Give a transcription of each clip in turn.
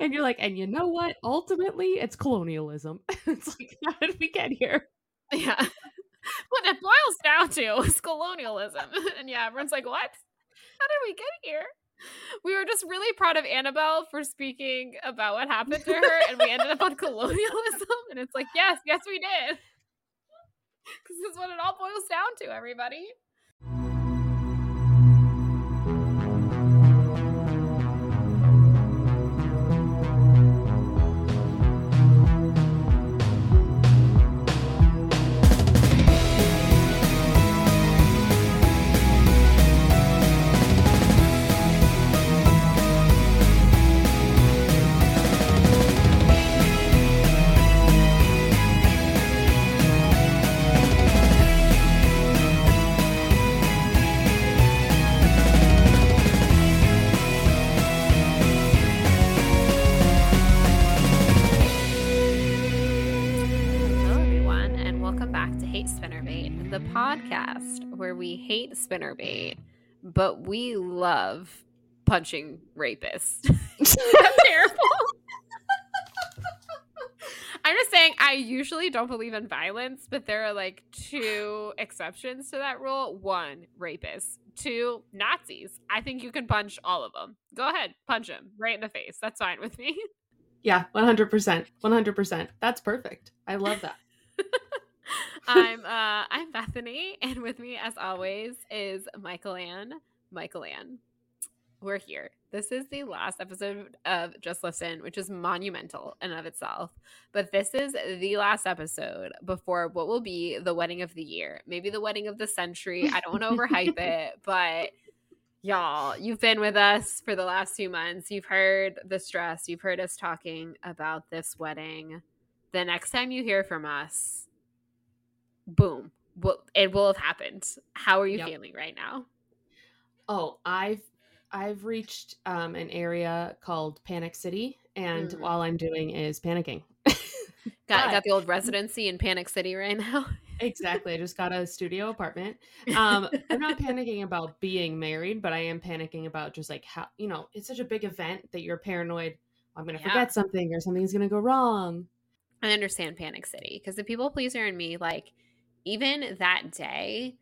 and you're like, and you know what? Ultimately, it's colonialism. it's like, how did we get here? Yeah. what it boils down to is colonialism. and yeah, everyone's like, what? How did we get here? We were just really proud of Annabelle for speaking about what happened to her, and we ended up on colonialism. And it's like, yes, yes, we did. Because this is what it all boils down to, everybody. We hate spinnerbait, but we love punching rapists. terrible. I'm just saying, I usually don't believe in violence, but there are like two exceptions to that rule. One, rapists. Two, Nazis. I think you can punch all of them. Go ahead, punch them right in the face. That's fine with me. Yeah, 100%. 100%. That's perfect. I love that. I'm uh I'm Bethany, and with me, as always, is Michael Ann. Michael Ann. We're here. This is the last episode of Just Listen, which is monumental in of itself. But this is the last episode before what will be the wedding of the year, maybe the wedding of the century. I don't want to overhype it, but y'all, you've been with us for the last few months. You've heard the stress. You've heard us talking about this wedding. The next time you hear from us, boom, well, it will have happened. How are you yep. feeling right now? Oh, I've I've reached um, an area called Panic City, and mm. all I'm doing is panicking. got got the old residency in Panic City right now. exactly. I just got a studio apartment. Um, I'm not panicking about being married, but I am panicking about just like how you know it's such a big event that you're paranoid. I'm gonna yeah. forget something or something's gonna go wrong. I understand Panic City because the people pleaser in me like even that day,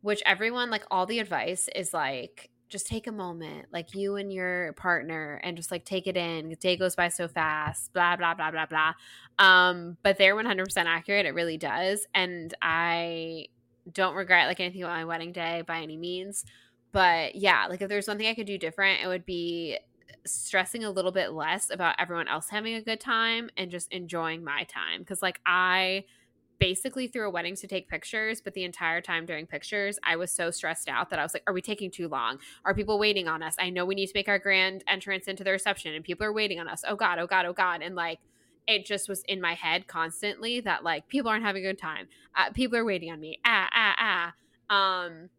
which everyone, like all the advice is like, just take a moment, like you and your partner, and just like take it in. The day goes by so fast, blah, blah, blah, blah, blah. Um, but they're 100% accurate. It really does. And I don't regret like anything about my wedding day by any means. But yeah, like if there's one thing I could do different, it would be stressing a little bit less about everyone else having a good time and just enjoying my time. Cause like I, basically through a wedding to take pictures, but the entire time during pictures, I was so stressed out that I was like, are we taking too long? Are people waiting on us? I know we need to make our grand entrance into the reception and people are waiting on us. Oh God, oh God, oh God. And like, it just was in my head constantly that like people aren't having a good time. Uh, people are waiting on me. Ah, ah, ah. Um,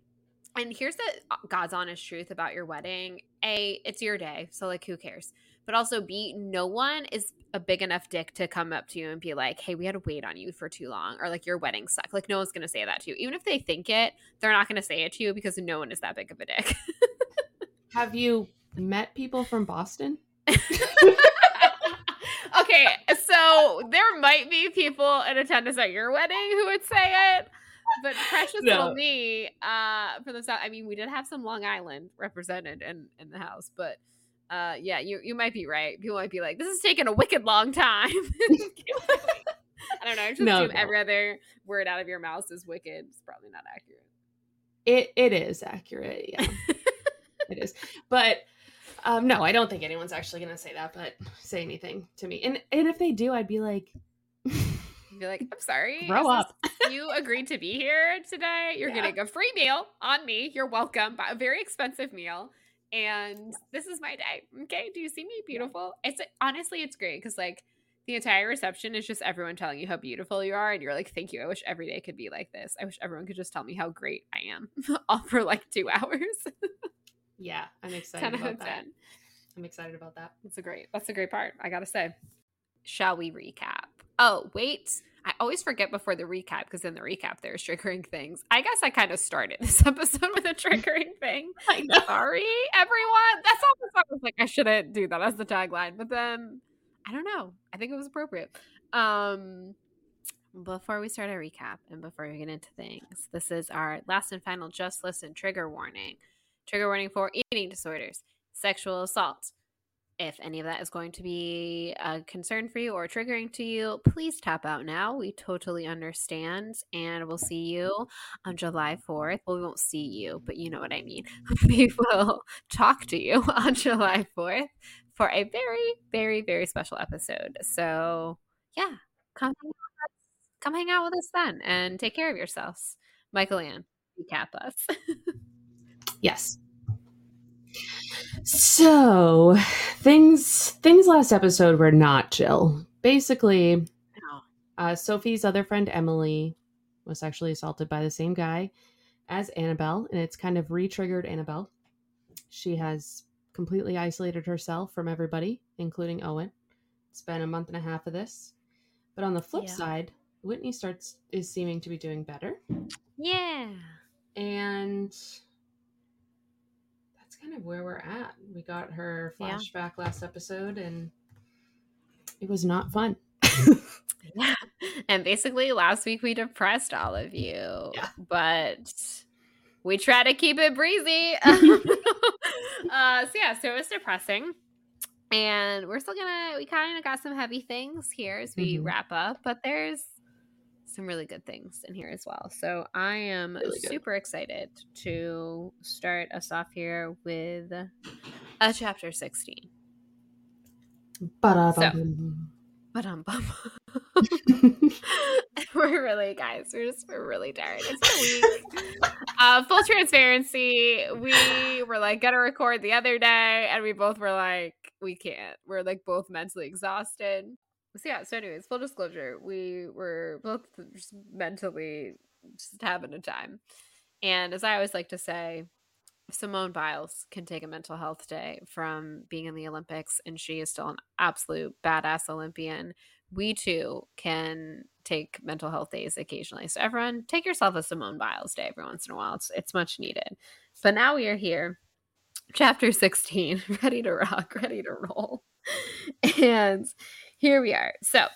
and here's the uh, God's honest truth about your wedding. A, it's your day. So like, who cares? But also B, no one is a big enough dick to come up to you and be like, hey, we had to wait on you for too long, or like your wedding sucked. Like, no one's going to say that to you. Even if they think it, they're not going to say it to you because no one is that big of a dick. Have you met people from Boston? okay, so there might be people in attendance at your wedding who would say it but precious no. little me uh for the south i mean we did have some long island represented in in the house but uh, yeah, you you might be right. People might be like, "This is taking a wicked long time." I don't know. I just no, assume no. every other word out of your mouth is wicked. It's probably not accurate. It it is accurate. Yeah, it is. But um, no, I don't think anyone's actually going to say that. But say anything to me, and and if they do, I'd be like. be like, I'm sorry. Grow up. you agreed to be here today. You're yeah. getting a free meal on me. You're welcome. A very expensive meal and this is my day. Okay, do you see me beautiful? It's honestly, it's great because like the entire reception is just everyone telling you how beautiful you are, and you're like, thank you. I wish every day could be like this. I wish everyone could just tell me how great I am, all for like two hours. yeah, I'm excited about that. I'm excited about that. That's a great. That's a great part. I gotta say. Shall we recap? Oh, wait. I always forget before the recap because in the recap there's triggering things. I guess I kind of started this episode with a triggering thing. Sorry, everyone. That's all I was like, I shouldn't do that as the tagline. But then I don't know. I think it was appropriate. Um before we start a recap and before we get into things, this is our last and final just listen trigger warning. Trigger warning for eating disorders, sexual assault, if any of that is going to be a concern for you or triggering to you, please tap out now. We totally understand. And we'll see you on July 4th. Well, we won't see you, but you know what I mean. we will talk to you on July 4th for a very, very, very special episode. So, yeah, come hang out, come hang out with us then and take care of yourselves. Michael Ann, recap us. yes. So things things last episode were not chill. Basically, uh, Sophie's other friend Emily was sexually assaulted by the same guy as Annabelle, and it's kind of re-triggered Annabelle. She has completely isolated herself from everybody, including Owen. It's been a month and a half of this. But on the flip yeah. side, Whitney starts is seeming to be doing better. Yeah. And kind of where we're at. We got her flashback yeah. last episode and it was not fun. yeah. And basically last week we depressed all of you. Yeah. But we try to keep it breezy. uh, so yeah, so it was depressing. And we're still gonna we kind of got some heavy things here as we mm-hmm. wrap up, but there's some really good things in here as well. So I am really super excited to start us off here with a chapter 16. Ba-da-bum. So, we're really guys, we're just we're really tired. It's a week. uh, full transparency, we were like gonna record the other day, and we both were like, we can't. We're like both mentally exhausted so yeah so anyways full disclosure we were both just mentally just having a time. And as i always like to say simone biles can take a mental health day from being in the olympics and she is still an absolute badass olympian. We too can take mental health days occasionally. So everyone take yourself a simone biles day every once in a while. It's, it's much needed. But now we are here chapter 16 ready to rock ready to roll. And here we are. So,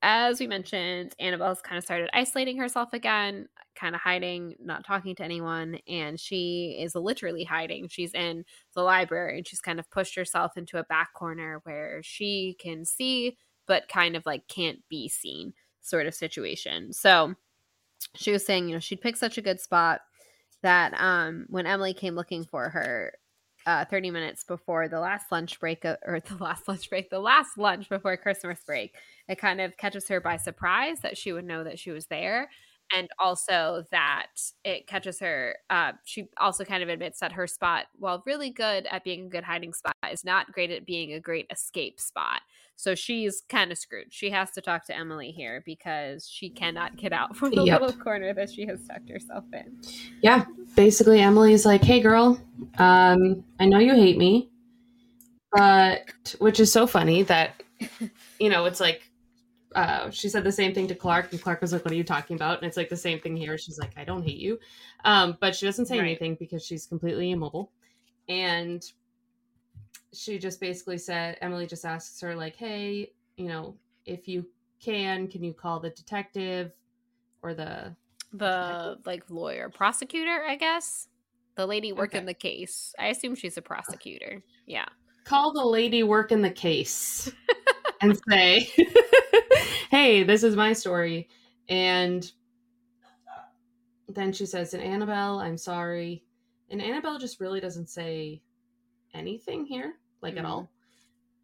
as we mentioned, Annabelle's kind of started isolating herself again, kind of hiding, not talking to anyone, and she is literally hiding. She's in the library and she's kind of pushed herself into a back corner where she can see but kind of like can't be seen sort of situation. So, she was saying, you know, she'd picked such a good spot that um when Emily came looking for her, uh, 30 minutes before the last lunch break, uh, or the last lunch break, the last lunch before Christmas break. It kind of catches her by surprise that she would know that she was there. And also that it catches her. Uh, she also kind of admits that her spot, while really good at being a good hiding spot, is not great at being a great escape spot. So she's kind of screwed. She has to talk to Emily here because she cannot get out from the yep. little corner that she has tucked herself in. Yeah. Basically, Emily's like, hey, girl, um, I know you hate me, but which is so funny that, you know, it's like, uh, she said the same thing to Clarke, and Clarke was like, "What are you talking about?" And it's like the same thing here. She's like, "I don't hate you," um, but she doesn't say right. anything because she's completely immobile. And she just basically said Emily just asks her like, "Hey, you know, if you can, can you call the detective or the the detective? like lawyer, prosecutor, I guess. The lady working okay. the case. I assume she's a prosecutor. Yeah. Call the lady working the case and say, "Hey, this is my story." And then she says, "And Annabelle, I'm sorry." And Annabelle just really doesn't say anything here, like mm-hmm. at all.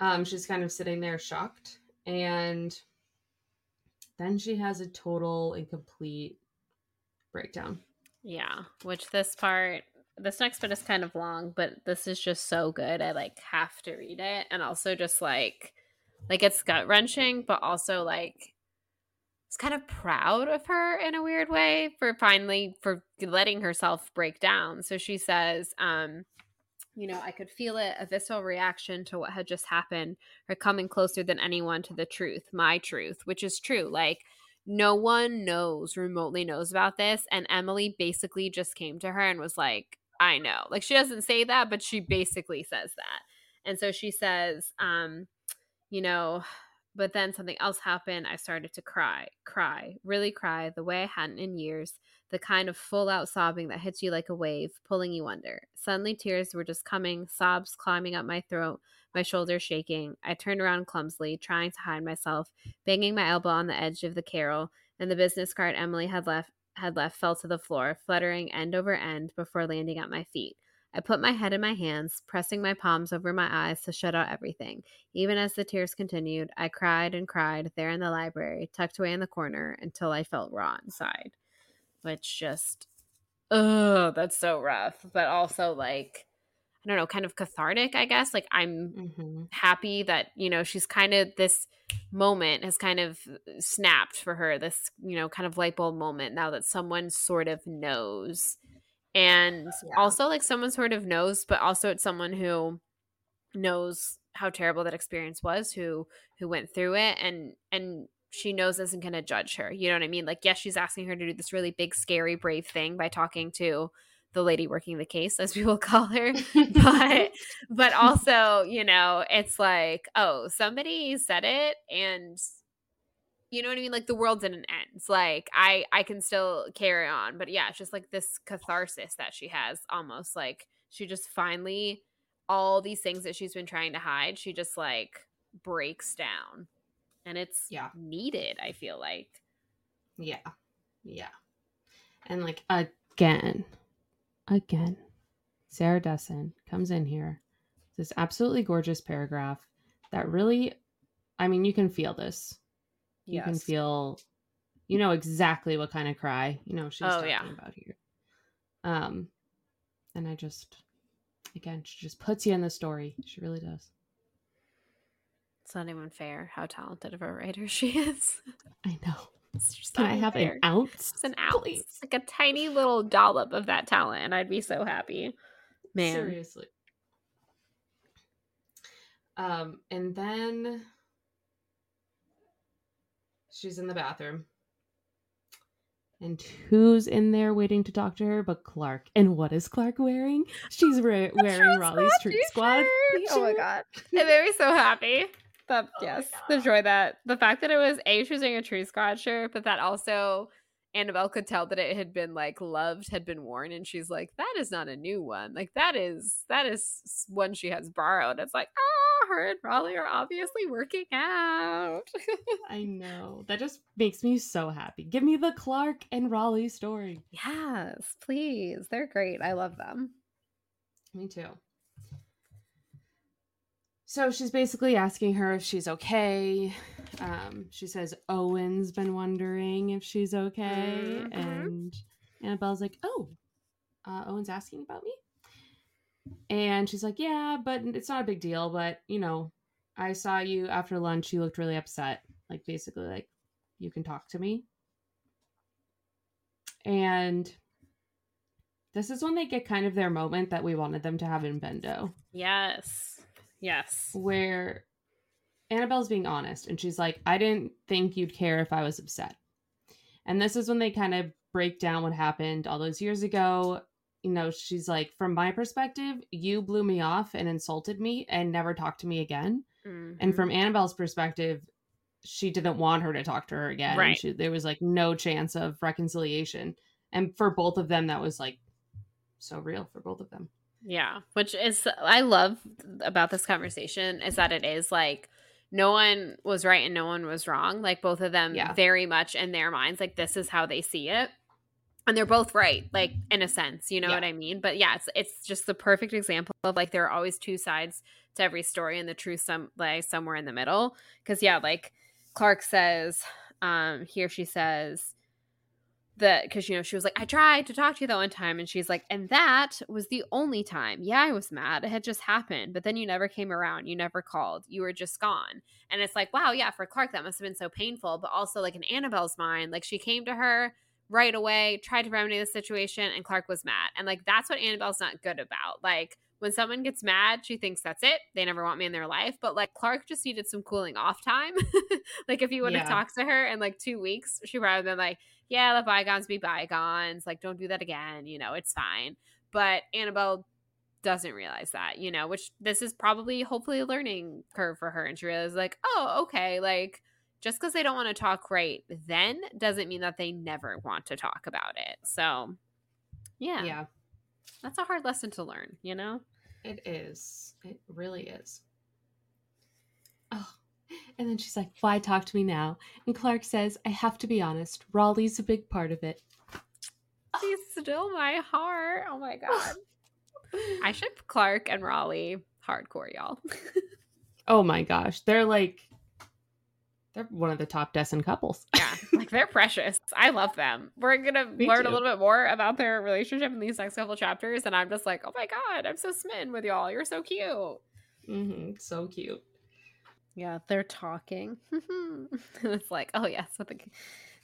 Um, she's kind of sitting there shocked. And then she has a total and complete breakdown. Yeah, which this part, this next bit is kind of long, but this is just so good. I like have to read it. And also just like, like it's gut wrenching, but also like, it's kind of proud of her in a weird way for finally for letting herself break down. So she says, um, you know, I could feel it a visceral reaction to what had just happened, her coming closer than anyone to the truth, my truth, which is true. Like, no one knows, remotely knows about this. And Emily basically just came to her and was like, I know. Like, she doesn't say that, but she basically says that. And so she says, um, you know, but then something else happened. I started to cry, cry, really cry the way I hadn't in years. The kind of full out sobbing that hits you like a wave, pulling you under. Suddenly, tears were just coming, sobs climbing up my throat, my shoulders shaking. I turned around clumsily, trying to hide myself, banging my elbow on the edge of the carrel, and the business card Emily had left had left fell to the floor, fluttering end over end before landing at my feet. I put my head in my hands, pressing my palms over my eyes to shut out everything. Even as the tears continued, I cried and cried there in the library, tucked away in the corner, until I felt raw inside. Which just, oh, that's so rough. But also, like, I don't know, kind of cathartic, I guess. Like, I'm mm-hmm. happy that, you know, she's kind of this moment has kind of snapped for her, this, you know, kind of light bulb moment now that someone sort of knows and yeah. also like someone sort of knows but also it's someone who knows how terrible that experience was who who went through it and and she knows isn't going to judge her you know what i mean like yes she's asking her to do this really big scary brave thing by talking to the lady working the case as we will call her but but also you know it's like oh somebody said it and you know what I mean? Like the world didn't end. It's like I I can still carry on. But yeah, it's just like this catharsis that she has almost like she just finally all these things that she's been trying to hide, she just like breaks down. And it's yeah needed, I feel like. Yeah. Yeah. And like again, again, Sarah Dessen comes in here. This absolutely gorgeous paragraph that really I mean, you can feel this you yes. can feel you know exactly what kind of cry you know she's oh, talking yeah. about here. Um and i just again she just puts you in the story. She really does. It's not even fair how talented of a writer she is. I know. It's just can i have fair. an ounce it's an ounce. please? like a tiny little dollop of that talent and i'd be so happy. Man. Seriously. Um and then She's in the bathroom. And who's in there waiting to talk to her but Clarke? And what is Clarke wearing? She's re- wearing Rolly's Truth Squad. Oh my god. It made me so happy. That oh yes, the joy that the fact that it was a she was wearing a Truth Squad shirt, but that also Annabelle could tell that it had been like loved, had been worn, and she's like, "That is not a new one. Like that is that is one she has borrowed." It's like, oh, her and Rolly are obviously working out. I know that just makes me so happy. Give me the Clarke and Rolly story. Yes, please. They're great. I love them. Me too. So she's basically asking her if she's okay. Um, she says Owen's been wondering if she's okay, mm-hmm. and Annabelle's like, "Oh, uh, Owen's asking about me," and she's like, "Yeah, but it's not a big deal. But you know, I saw you after lunch. You looked really upset. Like basically, like you can talk to me." And this is when they get kind of their moment that we wanted them to have in Bendo. Yes Yes. Where Annabelle's being honest and she's like, I didn't think you'd care if I was upset. And this is when they kind of break down what happened all those years ago. You know, she's like, from my perspective, you blew me off and insulted me and never talked to me again. Mm-hmm. And from Annabelle's perspective, she didn't want her to talk to her again. Right. She, there was like no chance of reconciliation. And for both of them, that was like so real for both of them. Yeah, which is I love about this conversation is that it is like no one was right and no one was wrong. Like both of them yeah. very much in their minds like this is how they see it. And they're both right, like in a sense, you know yeah. what I mean? But yeah, it's it's just the perfect example of like there are always two sides to every story and the truth some lies somewhere in the middle. Cuz yeah, like Clark says um here she says that because you know she was like i tried to talk to you that one time and she's like and that was the only time. Yeah i was mad. It had just happened but then you never came around. You never called. You were just gone. And it's like wow yeah for clarke that must have been so painful but also like in annabelle's mind like she came to her right away, tried to remedy the situation, and Clarke was mad. And like that's what Annabelle's not good about. Like when someone gets mad, she thinks that's it. They never want me in their life. But like Clarke just needed some cooling off time. like if you would have yeah. talked to her in like two weeks, she probably been like, Yeah, let bygones be bygones. Like, don't do that again. You know, it's fine. But Annabelle doesn't realize that, you know, which this is probably hopefully a learning curve for her. And she realizes, like, oh, okay, like just because they don't want to talk right then doesn't mean that they never want to talk about it. So, yeah. Yeah. That's a hard lesson to learn, you know? It is. It really is. Oh. And then she's like, Why talk to me now? And Clarke says, I have to be honest. Rolly's a big part of it. He's still my heart. Oh my God. I ship Clarke and Rolly hardcore, y'all. oh my gosh. They're like they're one of the top destined couples. yeah, like they're precious. I love them. We're gonna learn too. a little bit more about their relationship in these next couple chapters, and I'm just like, oh my god, I'm so smitten with y'all. You're so cute. Mm-hmm. So cute. Yeah, they're talking. it's like, oh yes, with the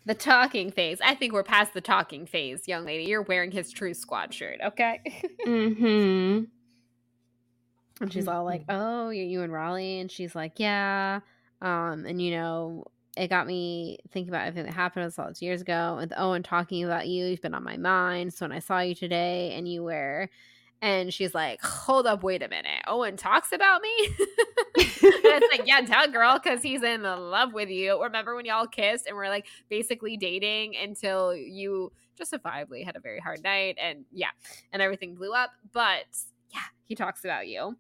the talking phase. I think we're past the talking phase, young lady. You're wearing his Truth Squad shirt, okay? mm-hmm. And she's all like, mm-hmm. "Oh, you and Rolly," and she's like, "Yeah." Um, and you know, it got me thinking about everything that happened all those years ago. With Owen talking about you, you've been on my mind. So when I saw you today, and you were and she's like, hold up, wait a minute. Owen talks about me? it's like, yeah, tell girl, because he's in love with you. Remember when y'all kissed and we're like basically dating until you justifiably had a very hard night and yeah, and everything blew up. But yeah, he talks about you.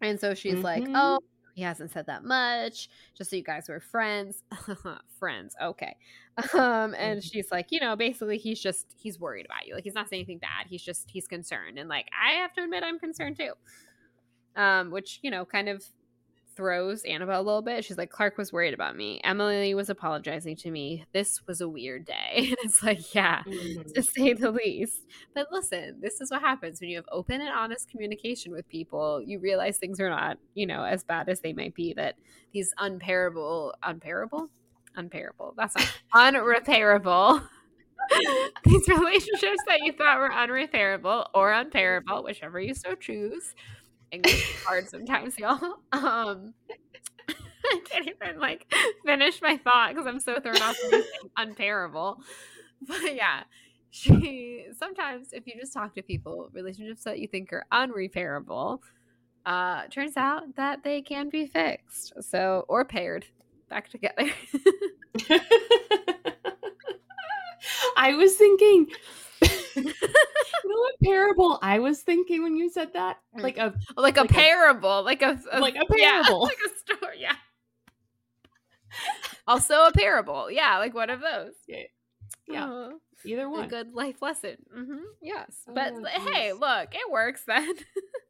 And so she's mm-hmm. like, oh, he hasn't said that much. Just so you guys were friends. friends. Okay. Um, and mm-hmm. she's like, you know, basically he's just he's worried about you. Like he's not saying anything bad. He's just he's concerned. And like I have to admit I'm concerned too. Um, which, you know, kind of throws Annabelle a little bit. She's like, Clarke was worried about me. Emily was apologizing to me. This was a weird day. And it's like, yeah, mm-hmm. to say the least. But listen, this is what happens when you have open and honest communication with people. You realize things are not, you know, as bad as they might be, that these unparable, unparable? Unparable. That's not unrepairable. these relationships that you thought were unrepairable or unparable, whichever you so choose, English hard sometimes, y'all. Um, I can't even like finish my thought because I'm so thrown off unparable. But yeah, she sometimes if you just talk to people, relationships that you think are unrepairable, uh, turns out that they can be fixed. So or paired back together. I was thinking you know what parable I was thinking when you said that? Mm. Like a like, like a parable, like a, a, like a parable, yeah, like a story. Yeah. also a parable, yeah, like one of those. Yeah, yeah. Uh, either one. A good life lesson. Mm-hmm. Yes, oh, but geez. hey, look, it works then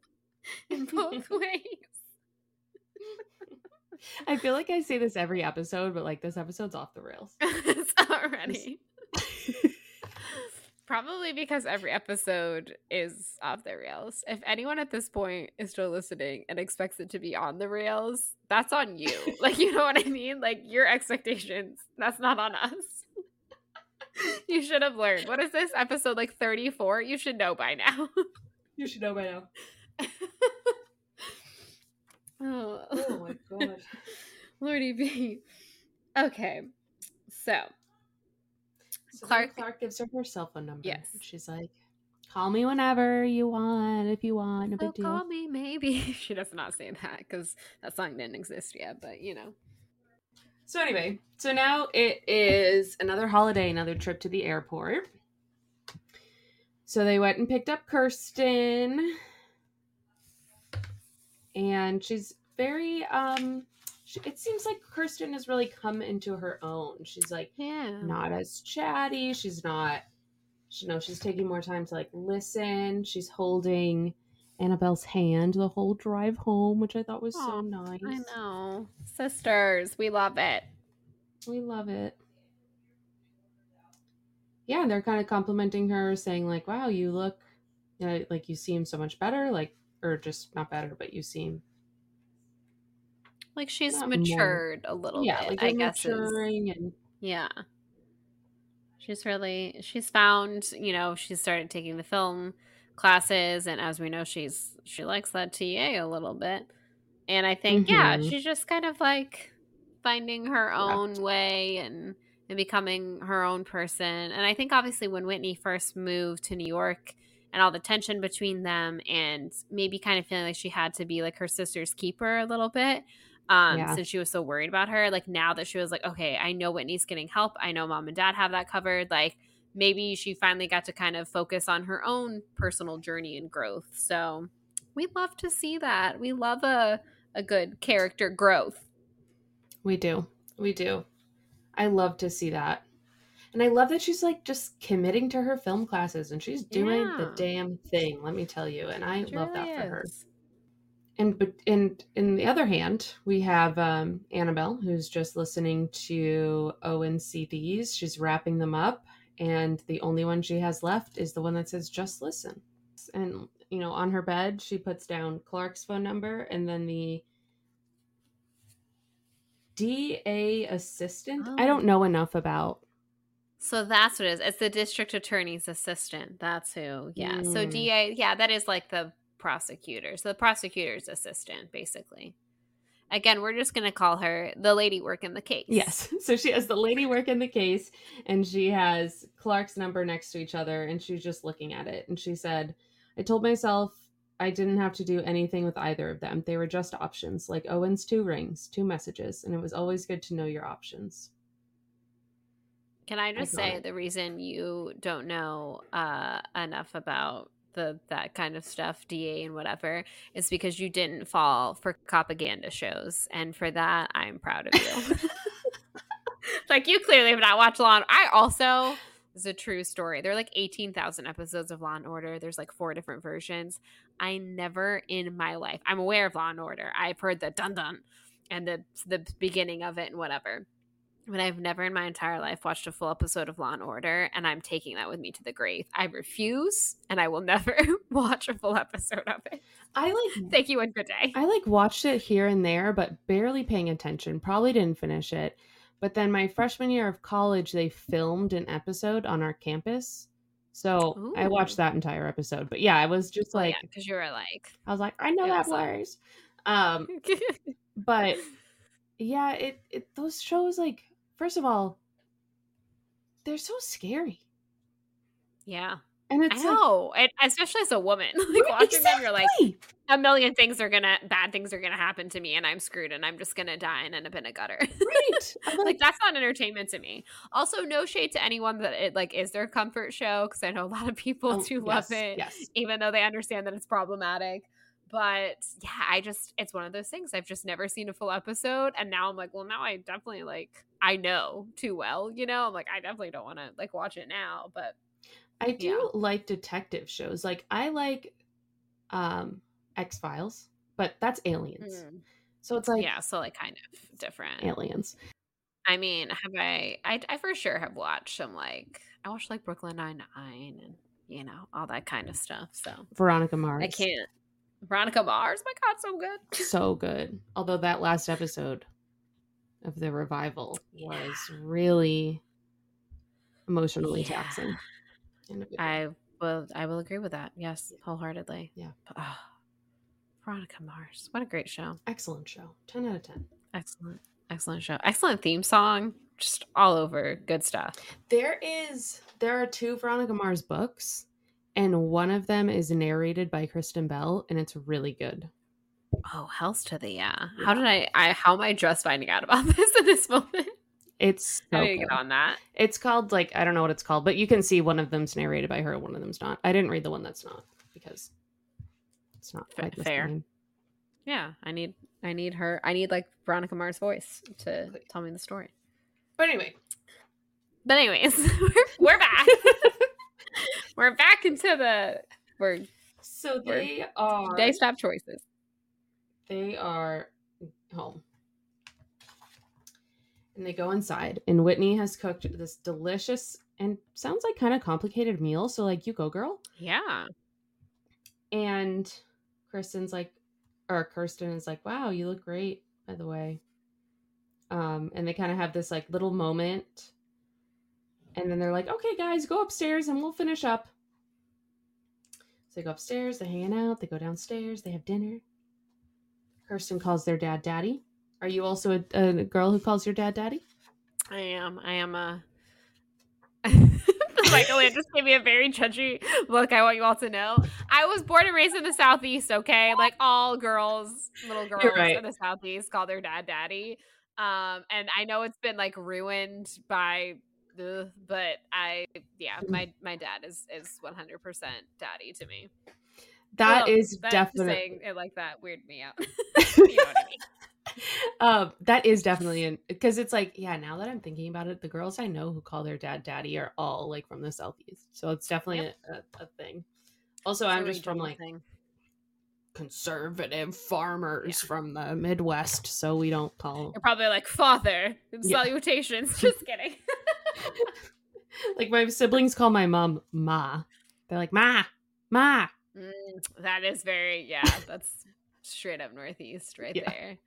in both ways. I feel like I say this every episode, but like this episode's off the rails. it's already. Probably because every episode is off the rails. If anyone at this point is still listening and expects it to be on the rails, that's on you. like, you know what I mean? Like, your expectations, that's not on us. you should have learned. What is this episode like 34? You should know by now. you should know by now. oh. oh my god. Lordy B. Okay. So so Clarke Clarke gives her her cell phone number. Yes. She's like, call me whenever you want, if you want, no big deal. Call me maybe. she does not say that because that song didn't exist yet, but you know. So anyway, so now it is another holiday, another trip to the airport. So they went and picked up Kirsten. And she's very um it seems like Kirsten has really come into her own. She's like yeah. not as chatty. She's not you know, she's taking more time to like listen. She's holding Annabelle's hand the whole drive home, which I thought was so nice. I know. Sisters, we love it. We love it. Yeah, and they're kind of complimenting her, saying like, "Wow, you look, you know, like you seem so much better." Like, or just not better, but you seem like she's matured more. a little yeah, bit, like I guess. Maturing and yeah. she's really she's found you know she started taking the film classes and as we know she's she likes that ta a little bit and i think mm-hmm. yeah she's just kind of like finding her own way and and becoming her own person and i think obviously when whitney first moved to new york and all the tension between them and maybe kind of feeling like she had to be like her sister's keeper a little bit um yeah. since she was so worried about her like now that she was like okay i know whitney's getting help i know mom and dad have that covered like maybe she finally got to kind of focus on her own personal journey and growth so we love to see that we love a a good character growth we do we do i love to see that and I love that she's like just committing to her film classes and she's doing yeah. the damn thing, let me tell you. And I love that for her. And but and in the other hand, we have um, Annabelle who's just listening to Owen CDs. She's wrapping them up, and the only one she has left is the one that says "Just Listen." And you know, on her bed, she puts down Clarke's phone number and then the DA assistant. Oh. I don't know enough about so that's what it is. It's the district attorney's assistant. That's who. Yeah. Mm. So DA, yeah, that is like the prosecutor. So the prosecutor's assistant, basically. Again, we're just going to call her the lady working the case. Yes. So she has the lady working the case and she has Clarke's number next to each other and she's just looking at it. And she said, I told myself I didn't have to do anything with either of them. They were just options, like Owen's two rings, two messages, and it was always good to know your options. Can I just I say the reason you don't know uh, enough about the that kind of stuff, DA and whatever, is because you didn't fall for propaganda shows, and for that, I'm proud of you. like you clearly have not watched Law. And, Order. I also is a true story. There are like eighteen thousand episodes of Law and Order. There's like four different versions. I never in my life. I'm aware of Law and Order. I've heard the dun dun and the the beginning of it and whatever but I've never in my entire life watched a full episode of Law and Order, and I'm taking that with me to the grave. I refuse, and I will never watch a full episode of it. I like. Thank you and good day. I like watched it here and there, but barely paying attention. Probably didn't finish it. But then my freshman year of college, they filmed an episode on our campus. So Ooh. I watched that entire episode. But yeah, I was just like, because yeah, you were like, I was like, I know that blurs. Um, but yeah, it, it those shows like first of all, they're so scary. Yeah. And it's I know, like, and especially as a woman, like watching exactly. them, you're like, a million things are gonna, bad things are gonna happen to me, and I'm screwed, and I'm just gonna die and end up in a bin gutter. Right, like, like, that's not entertainment to me. Also, no shade to anyone that it like is their comfort show because I know a lot of people oh, do yes, love it, yes. even though they understand that it's problematic. But yeah, I just it's one of those things. I've just never seen a full episode, and now I'm like, well, now I definitely like I know too well, you know. I'm like, I definitely don't want to like watch it now, but I do yeah. like detective shows. Like I like um X Files, but that's aliens. Mm. So it's like yeah, so like kind of different aliens. I mean, have I, I? I for sure have watched some like I watched like Brooklyn Nine Nine and you know all that kind of stuff. So Veronica Mars. I can't. Veronica Mars, my God, so good. So good. Although that last episode of the revival yeah. was really emotionally yeah. taxing. I will I will agree with that. Yes, wholeheartedly. Yeah. Oh, Veronica Mars. What a great show. Excellent show. 10 out of 10. Excellent. Excellent show. Excellent theme song. Just all over. Good stuff. There is there are two Veronica Mars books and one of them is narrated by Kristen Bell, and it's really good. Oh, hells to the yeah! yeah. How did I, I? How am I just finding out about this at this moment? It's so I need to get on that. It's called like I don't know what it's called, but you can see one of them's narrated by her, one of them's not. I didn't read the one that's not because it's not F- fair. Yeah, I need I need her. I need like Veronica Mars' voice to tell me the story. But anyway, but anyways, we're, we're back. we're back into the we're so they we're, are they stop choices. They are home. And they go inside and Whitney has cooked this delicious and sounds like kind of complicated meal, so like you go girl. Yeah. And Kristen's like or Kirsten is like, "Wow, you look great, by the way." Um and they kind of have this like little moment and then they're like, okay, guys, go upstairs and we'll finish up. So they go upstairs, they're hanging out, they go downstairs, they have dinner. Kirsten calls their dad daddy. Are you also a, a girl who calls your dad daddy? I am. I am a. Michael just gave me a very judgy look. I want you all to know. I was born and raised in the Southeast, okay? Like all girls, little girls right. in the Southeast call their dad daddy. Um, and I know it's been like ruined by the, but I, yeah, mm. my my dad is is one hundred percent daddy to me. That well, is definitely saying it like that weird me out. you know what I mean? um, that is definitely an because it's like, yeah, now that I'm thinking about it, the girls I know who call their dad daddy are all like from the southeast. So it's definitely yep. a, a, a, thing. Also, it's I'm just from like thing. conservative farmers yeah. from the Midwest, so we don't call You're probably like father yeah. salutations. just kidding. like my siblings call my mom Ma. They're like Ma, Ma. Mm, that is very yeah, that's straight up northeast right yeah. there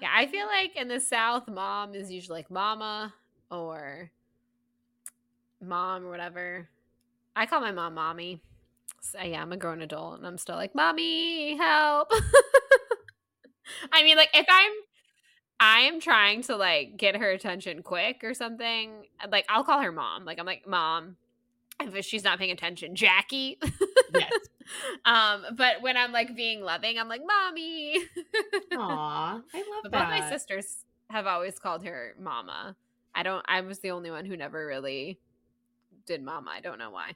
yeah, I feel like in the South, mom is usually like mama or mom or whatever. I call my mom mommy. So, yeah, I'm a grown adult and I'm still like, mommy, help. I mean, like, if I'm I'm trying to like get her attention quick or something, like I'll call her mom. Like I'm like, mom, if she's not paying attention, Jackie. yes. um, but when I'm like being loving, I'm like, mommy. Aw, I love but that. Both my sisters have always called her mama. I don't I was the only one who never really did mama. I don't know why.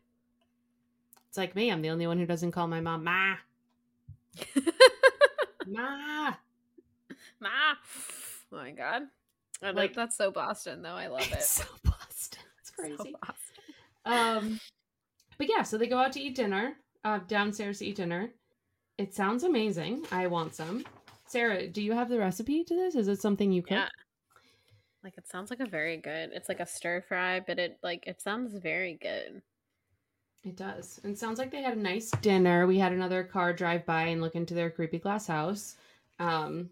It's like me. I'm the only one who doesn't call my mom ma. ma. Ma. Oh my god. I like, like that's so Boston though. I love it. So Boston. It's crazy. So Boston. Um, but yeah, so they go out to eat dinner, uh, downstairs to eat dinner. It sounds amazing. I want some. Sarah, do you have the recipe to this? Is it something you cook? Yeah. Like it sounds like a very good. It's like a stir fry, but it like it sounds very good. It does. And sounds like they had a nice dinner. We had another car drive by and look into their creepy glass house. Um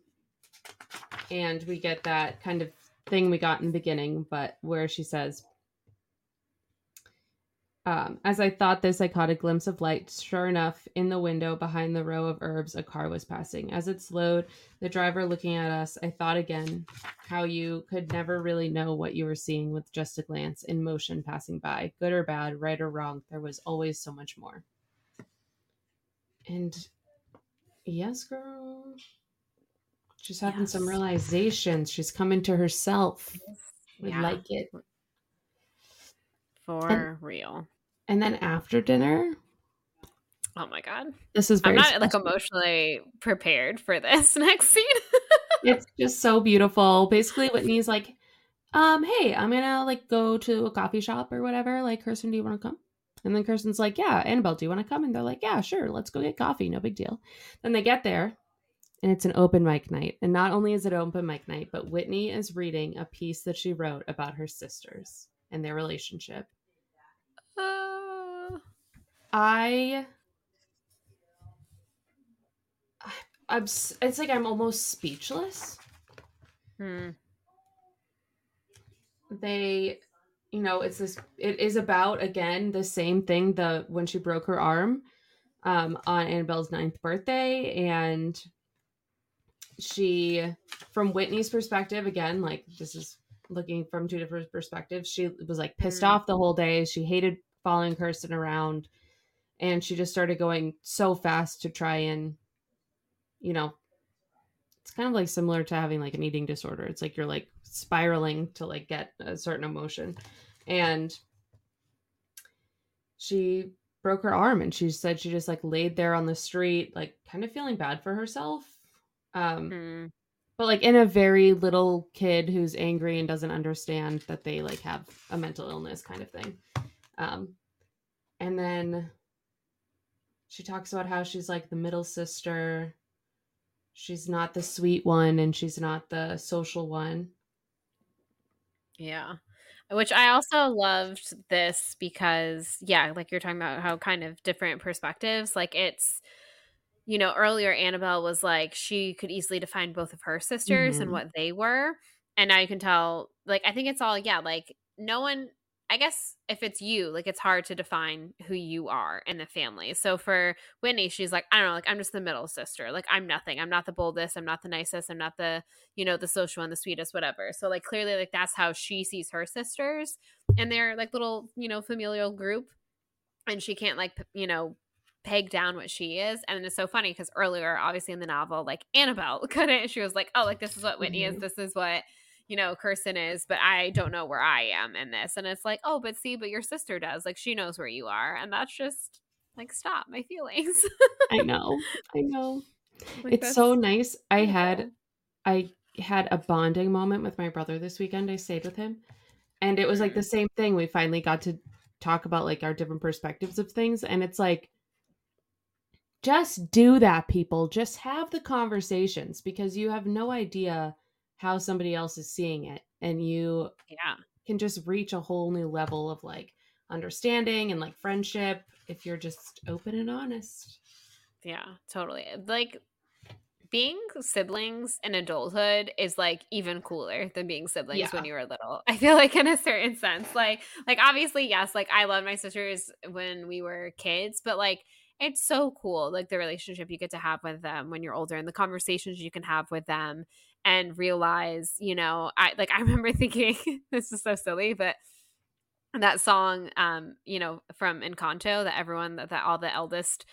and we get that kind of thing we got in the beginning, but where she says, um, as I thought this, I caught a glimpse of light. Sure enough, in the window behind the row of herbs, a car was passing. As it slowed, the driver looking at us, I thought again how you could never really know what you were seeing with just a glance in motion passing by. Good or bad, right or wrong, there was always so much more. And yes, girl. She's having yes. some realizations. She's coming to herself. We yeah. like it. For and, real. And then after dinner, Oh my god. This is I'm not special. like emotionally prepared for this next scene. it's just so beautiful. Basically Whitney's like, um, hey, I'm gonna like go to a coffee shop or whatever. Like, Kirsten, do you wanna come? And then Kirsten's like, Yeah, Annabelle, do you wanna come? And they're like, Yeah, sure, let's go get coffee, no big deal. Then they get there and it's an open mic night. And not only is it open mic night, but Whitney is reading a piece that she wrote about her sisters and their relationship. I I'm it's like I'm almost speechless. Hmm. They you know, it's this it is about again the same thing the when she broke her arm um on Annabelle's ninth birthday and she from Whitney's perspective again like this is looking from two different perspectives she was like pissed mm. off the whole day she hated following Kirsten around and she just started going so fast to try and you know it's kind of like similar to having like an eating disorder it's like you're like spiraling to like get a certain emotion and she broke her arm and she said she just like laid there on the street like kind of feeling bad for herself um mm. But like in a very little kid who's angry and doesn't understand that they like have a mental illness kind of thing um and then she talks about how she's like the middle sister. She's not the sweet one and she's not the social one. Yeah. Which I also loved this because, yeah, like you're talking about how kind of different perspectives. Like it's, you know, earlier Annabelle was like she could easily define both of her sisters mm-hmm. and what they were. And now you can tell, like, I think it's all, yeah, like no one I guess if it's you, like it's hard to define who you are in the family. So for Whitney, she's like, I don't know, like I'm just the middle sister. Like I'm nothing. I'm not the boldest. I'm not the nicest. I'm not the, you know, the social and the sweetest, whatever. So like clearly, like that's how she sees her sisters and they're like little, you know, familial group. And she can't like, you know, peg down what she is. And it's so funny because earlier, obviously in the novel, like Annabelle couldn't. She was like, oh, like this is what Whitney mm-hmm. is. This is what you know, Kirsten is, but I don't know where I am in this. And it's like, oh, but see, but your sister does. Like she knows where you are. And that's just like stop my feelings. I know. I know. Like, it's so nice. I had I had a bonding moment with my brother this weekend. I stayed with him. And it was like the mm-hmm. same thing. We finally got to talk about like our different perspectives of things. And it's like just do that, people. Just have the conversations because you have no idea how somebody else is seeing it and you yeah can just reach a whole new level of like understanding and like friendship if you're just open and honest yeah totally like being siblings in adulthood is like even cooler than being siblings yeah. when you were little. I feel like in a certain sense. Like like obviously yes, like I love my sisters when we were kids, but like it's so cool like the relationship you get to have with them when you're older and the conversations you can have with them and realize, you know, I like I remember thinking this is so silly, but that song um, you know, from Encanto that everyone that, that all the eldest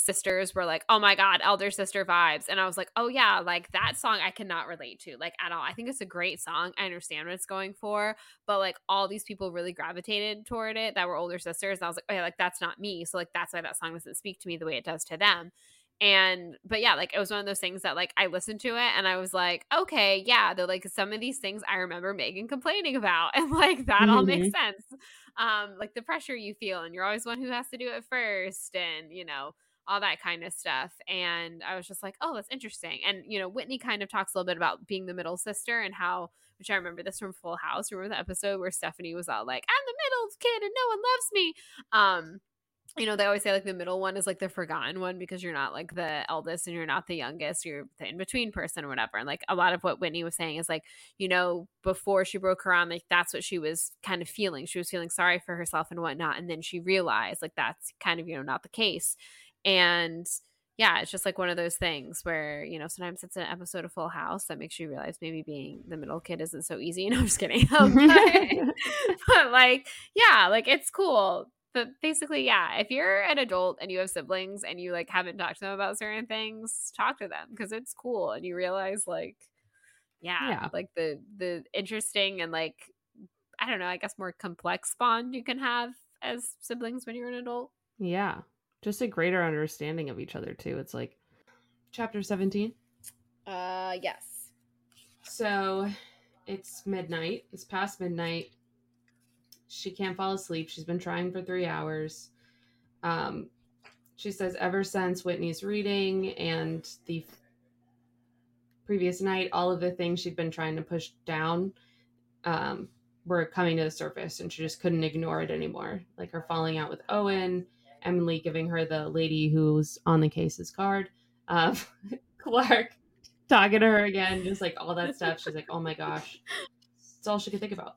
sisters were like, "Oh my god, elder sister vibes." And I was like, "Oh yeah, like that song I cannot relate to like at all. I think it's a great song. I understand what it's going for, but like all these people really gravitated toward it that were older sisters. And I was like, "Oh yeah, like that's not me." So like that's why that song doesn't speak to me the way it does to them and but yeah like it was one of those things that like i listened to it and i was like okay yeah they're like some of these things i remember megan complaining about and like that mm-hmm. all makes mm-hmm. sense um like the pressure you feel and you're always one who has to do it first and you know all that kind of stuff and i was just like oh that's interesting and you know whitney kind of talks a little bit about being the middle sister and how which i remember this from full house remember the episode where stephanie was all like i'm the middle kid and no one loves me um you know, they always say like the middle one is like the forgotten one because you're not like the eldest and you're not the youngest, you're the in between person or whatever. And like a lot of what Whitney was saying is like, you know, before she broke her arm, like that's what she was kind of feeling. She was feeling sorry for herself and whatnot. And then she realized like that's kind of, you know, not the case. And yeah, it's just like one of those things where, you know, sometimes it's an episode of Full House that makes you realize maybe being the middle kid isn't so easy. No, I'm just kidding. Um, but, but like, yeah, like it's cool but basically, yeah, if you're an adult and you have siblings and you like haven't talked to them about certain things, talk to them because it's cool and you realize like yeah, yeah, like the the interesting and like I don't know, I guess more complex bond you can have as siblings when you're an adult. Yeah. Just a greater understanding of each other too. It's like chapter 17. Uh yes. So it's midnight. It's past midnight she can't fall asleep. She's been trying for three hours. Um, she says ever since Whitney's reading and the previous night, all of the things she'd been trying to push down um, were coming to the surface, and she just couldn't ignore it anymore. Like her falling out with Owen, Emily giving her the lady who's on the case's card, uh, Clarke talking to her again, just like all that stuff. She's like, oh my gosh, it's all she could think about.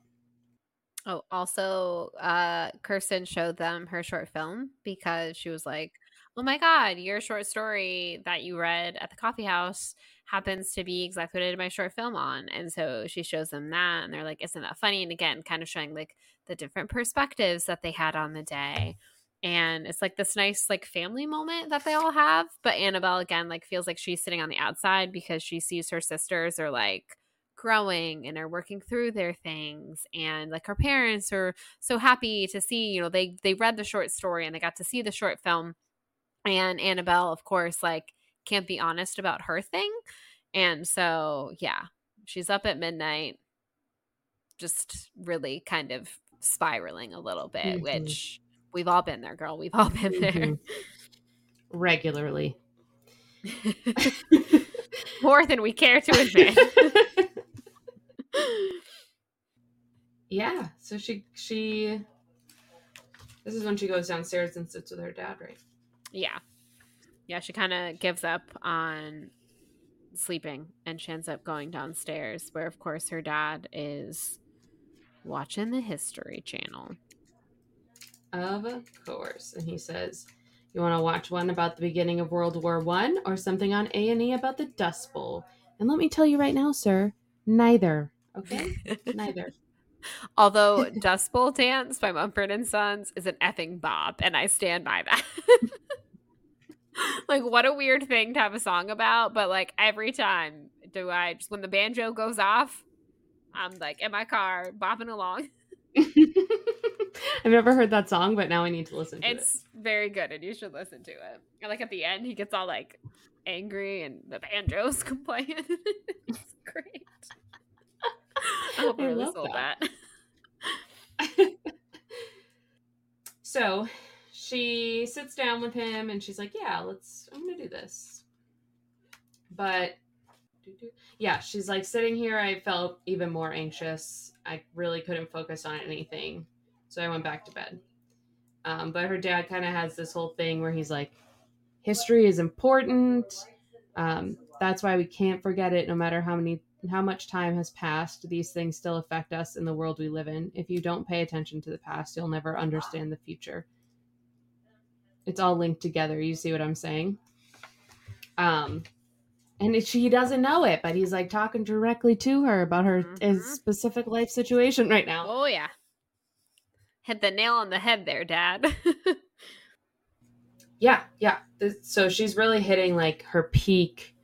Oh, also, uh, Kirsten showed them her short film because she was like, "Oh my god, your short story that you read at the coffee house happens to be exactly what I did my short film on." And so she shows them that, and they're like, "Isn't that funny?" And again, kind of showing like the different perspectives that they had on the day. And it's like this nice like family moment that they all have. But Annabelle again like feels like she's sitting on the outside because she sees her sisters are like growing and are working through their things and like her parents are so happy to see you know they they read the short story and they got to see the short film and annabelle of course like can't be honest about her thing and so yeah she's up at midnight just really kind of spiraling a little bit mm-hmm. which we've all been there girl we've all been mm-hmm. there regularly more than we care to admit yeah. So she she this is when she goes downstairs and sits with her dad, right? Yeah. Yeah, she kind of gives up on sleeping and she ends up going downstairs where of course her dad is watching the history channel Of course. And he says, You want to watch one about the beginning of World War One or something on A&E about the Dust Bowl? And let me tell you right now, sir, neither. Okay? neither. Although Dust Bowl Dance by Mumford and Sons is an effing bop, and I stand by that. like, what a weird thing to have a song about, but like every time do I just when the banjo goes off, I'm like in my car bopping along. I've never heard that song, but now I need to listen to it's it. It's very good, and you should listen to it. And like at the end, he gets all like angry, and the banjo's playing. it's great. I hope I really sold that. that. so she sits down with him, and she's like, "Yeah, let's. I'm gonna do this." But yeah, she's like sitting here. I felt even more anxious. I really couldn't focus on anything. So I went back to bed. Um, but her dad kind of has this whole thing where he's like, history is important. Um, that's why we can't forget it no matter how many how much time has passed these things still affect us in the world we live in if you don't pay attention to the past you'll never understand the future it's all linked together you see what i'm saying um and it, she doesn't know it, but he's like talking directly to her about her mm-hmm. specific life situation right now. Oh yeah, hit the nail on the head there, Dad. yeah, yeah. So she's really hitting like her peak,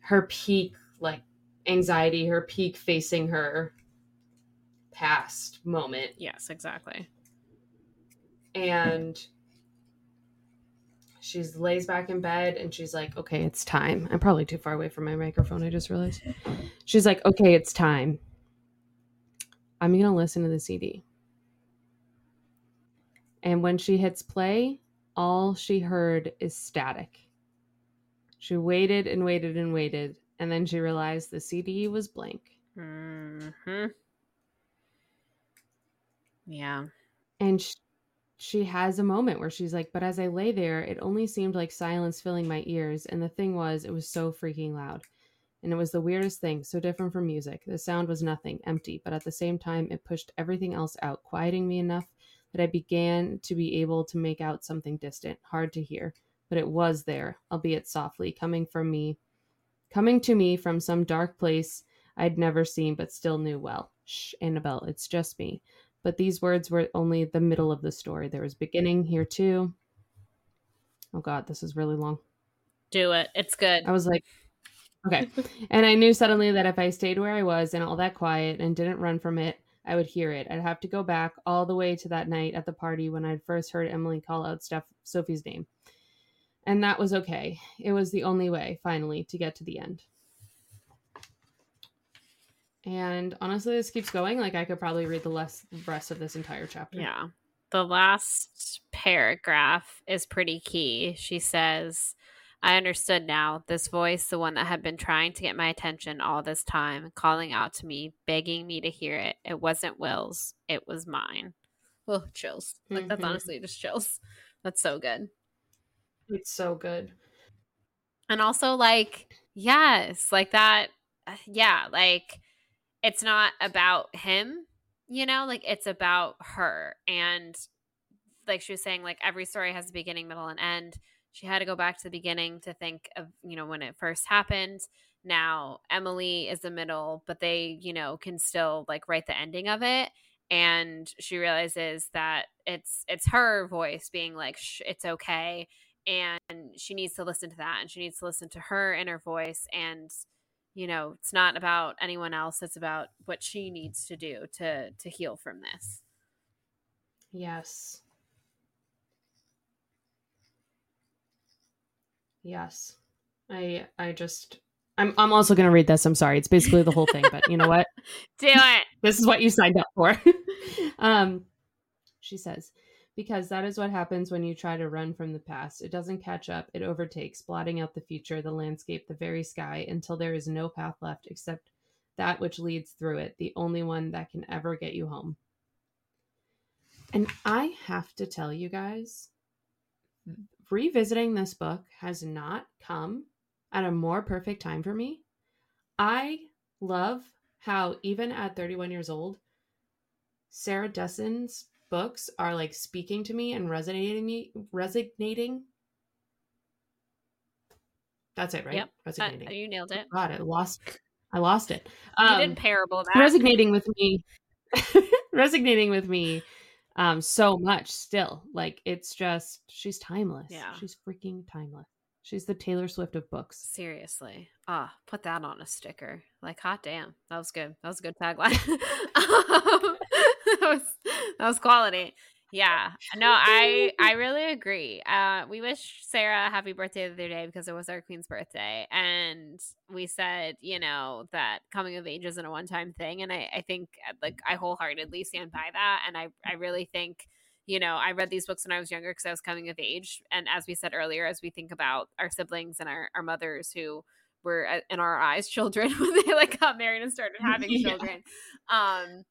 her peak like anxiety, her peak facing her past moment. Yes, exactly. And she lays back in bed and she's like, okay, it's time. I'm probably too far away from my microphone. I just realized. She's like, okay, it's time. I'm going to listen to the CD. And when she hits play, all she heard is static. She waited and waited and waited. And then she realized the CD was blank. Mm-hmm. Yeah. And she, she has a moment where she's like, but as I lay there, it only seemed like silence filling my ears. And the thing was, it was so freaking loud. And it was the weirdest thing, so different from music. The sound was nothing, empty, but at the same time, it pushed everything else out, quieting me enough that I began to be able to make out something distant, hard to hear. But it was there, albeit softly, coming from me, coming to me from some dark place I'd never seen but still knew well. Shh, Annabelle, it's just me. But these words were only the middle of the story. There was beginning here too. Oh god, this is really long. Do it. It's good. I was like, okay. and I knew suddenly that if I stayed where I was and all that quiet and didn't run from it, I would hear it. I'd have to go back all the way to that night at the party when I'd first heard Emily call out Steph Sophie's name. And that was okay. It was the only way, finally, to get to the end. And honestly, this keeps going. Like I could probably read the less rest of this entire chapter. Yeah. The last paragraph is pretty key. She says, I understood now. This voice, the one that had been trying to get my attention all this time, calling out to me, begging me to hear it. It wasn't Will's, it was mine. Oh, chills. Like, mm-hmm. that's honestly just chills. That's so good. It's so good. And also, like, yes, like that. Uh, yeah, like it's not about him, you know, like it's about her. And like she was saying, like every story has a beginning, middle, and end. She had to go back to the beginning to think of, you know, when it first happened. Now Emily is the middle, but they, you know, can still like write the ending of it. And she realizes that it's it's her voice being like, it's okay, and she needs to listen to that, and she needs to listen to her inner voice, and you know it's not about anyone else it's about what she needs to do to to heal from this yes yes. I i just i'm i'm also going to read this. I'm sorry. It's basically the whole thing but you know what? Do it. This is what you signed up for. Um she says because that is what happens when you try to run from the past. It doesn't catch up, it overtakes, blotting out the future, the landscape, the very sky, until there is no path left except that which leads through it, the only one that can ever get you home. And I have to tell you guys, revisiting this book has not come at a more perfect time for me. I love how, even at 31 years old, Sarah Dessen's books are like speaking to me and resonating me resonating. That's it, right? Yep. Resonating. Uh, you nailed it. God, I lost I lost it. Um, you didn't parable that. Resonating with me. resonating with me um so much still. Like it's just she's timeless. Yeah. She's freaking timeless. She's the Taylor Swift of books. Seriously. Ah, oh, put that on a sticker. Like, hot damn. That was good. That was a good tagline. um, that, was, that was quality. Yeah. No, I I really agree. Uh, we wish Sarah a happy birthday the other day because it was our queen's birthday, and we said, you know, that coming of age isn't a one time thing, and I I think like I wholeheartedly stand by that, and I I really think you know, I read these books when I was younger because I was coming of age. And as we said earlier, as we think about our siblings and our, our mothers who were uh, in our eyes children when they like got married and started having yeah. children, um,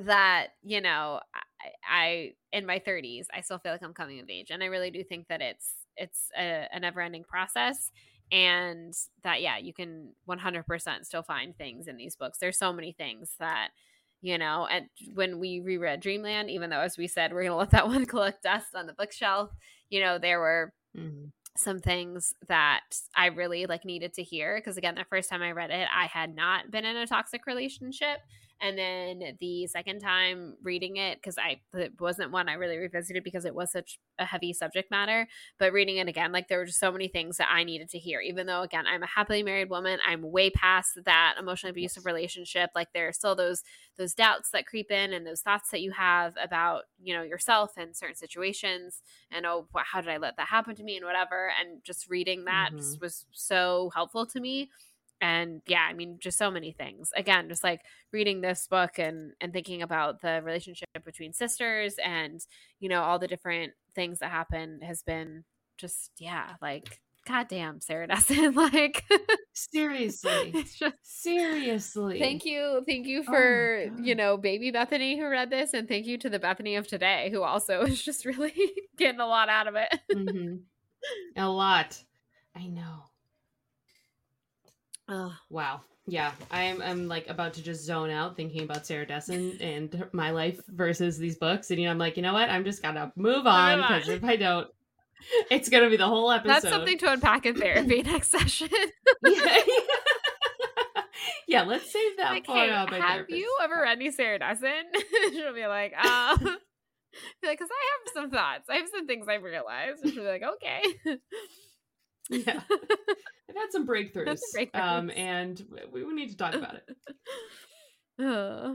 that, you know, I, I, in my 30s, I still feel like I'm coming of age. And I really do think that it's, it's a, a never ending process and that yeah you can 100% still find things in these books there's so many things that you know and when we reread dreamland even though as we said we're going to let that one collect dust on the bookshelf you know there were mm-hmm. some things that i really like needed to hear because again the first time i read it i had not been in a toxic relationship and then the second time reading it because i it wasn't one i really revisited because it was such a heavy subject matter but reading it again like there were just so many things that i needed to hear even though again i'm a happily married woman i'm way past that emotionally abusive relationship like there are still those those doubts that creep in and those thoughts that you have about you know yourself and certain situations and oh how did i let that happen to me? and whatever and just reading that mm-hmm. just was so helpful to me and yeah i mean just so many things. Again just like reading this book and and thinking about the relationship between sisters and you know all the different things that happen has been just yeah like goddamn sarah Dessen like seriously. just, seriously. Thank you thank you oh for oh you know baby bethany who read this and thank you to the bethany of today who also is just really getting a lot out of it. Mm-hmm. a lot. I know Oh wow. Yeah, I'm I'm like about to just zone out thinking about Sarah Dessen and my life versus these books, and you know I'm like, you know what? I'm just gotta move on because if I don't, it's gonna be the whole episode. That's something to unpack in therapy next session. yeah, yeah, let's save that like, hey, Have therapist. you ever read any Sarah Dessen? She'll be like, um, be like, because I have some thoughts. I have some things I've realized. And she'll be like, okay. Yeah. I've had some breakthroughs. Some breakthroughs. Um, and we, we need to talk about it. uh.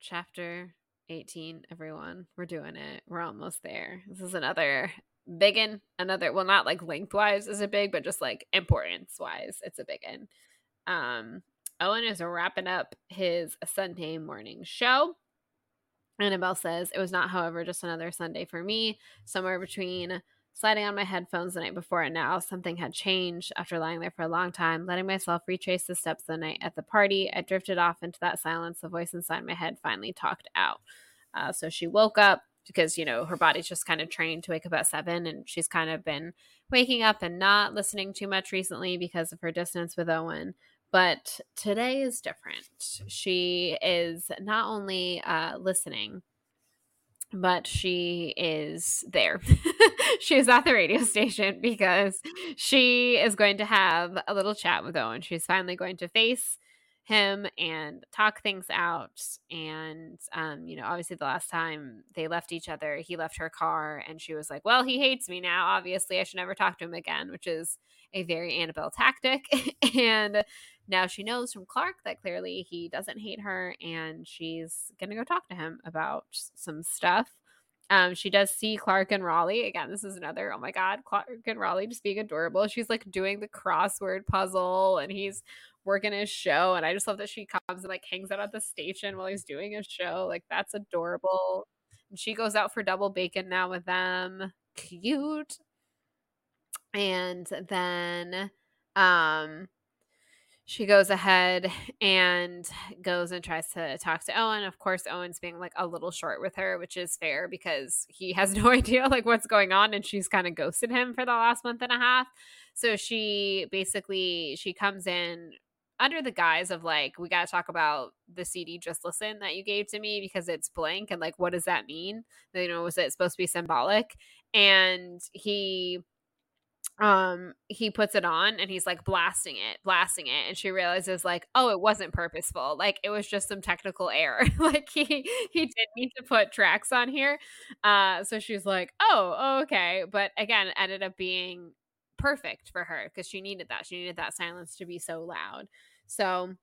Chapter 18, everyone. We're doing it. We're almost there. This is another big in Another, well, not like lengthwise is it big, but just like importance wise, it's a big in Um, Owen is wrapping up his Sunday morning show. Annabelle says, It was not, however, just another Sunday for me. Somewhere between Sliding on my headphones the night before and now, something had changed. After lying there for a long time, letting myself retrace the steps of the night at the party, I drifted off into that silence. The voice inside my head finally talked out. Uh, so she woke up because, you know, her body's just kind of trained to wake up at seven, and she's kind of been waking up and not listening too much recently because of her distance with Owen. But today is different. She is not only uh, listening, but she is there. she is at the radio station because she is going to have a little chat with Owen. She's finally going to face him and talk things out. And, um, you know, obviously the last time they left each other, he left her car and she was like, well, he hates me now. Obviously, I should never talk to him again, which is a very Annabelle tactic. and now she knows from Clarke that clearly he doesn't hate her and she's going to go talk to him about some stuff. Um, she does see Clarke and Rolly. Again, this is another, oh my God, Clarke and Rolly just being adorable. She's like doing the crossword puzzle and he's working his show. And I just love that she comes and like hangs out at the station while he's doing his show. Like, that's adorable. And she goes out for double bacon now with them. Cute. And then um she goes ahead and goes and tries to talk to Owen. Of course, Owen's being like a little short with her, which is fair because he has no idea like what's going on and she's kind of ghosted him for the last month and a half. So she basically she comes in under the guise of like we got to talk about the cd just listen that you gave to me because it's blank and like what does that mean? You know was it supposed to be symbolic? And he um he puts it on and he's like blasting it blasting it and she realizes like oh it wasn't purposeful. Like it was just some technical error. Like he he did need to put tracks on here uh so she's like oh okay. But again it ended up being perfect for her because she needed that she needed that silence to be so loud so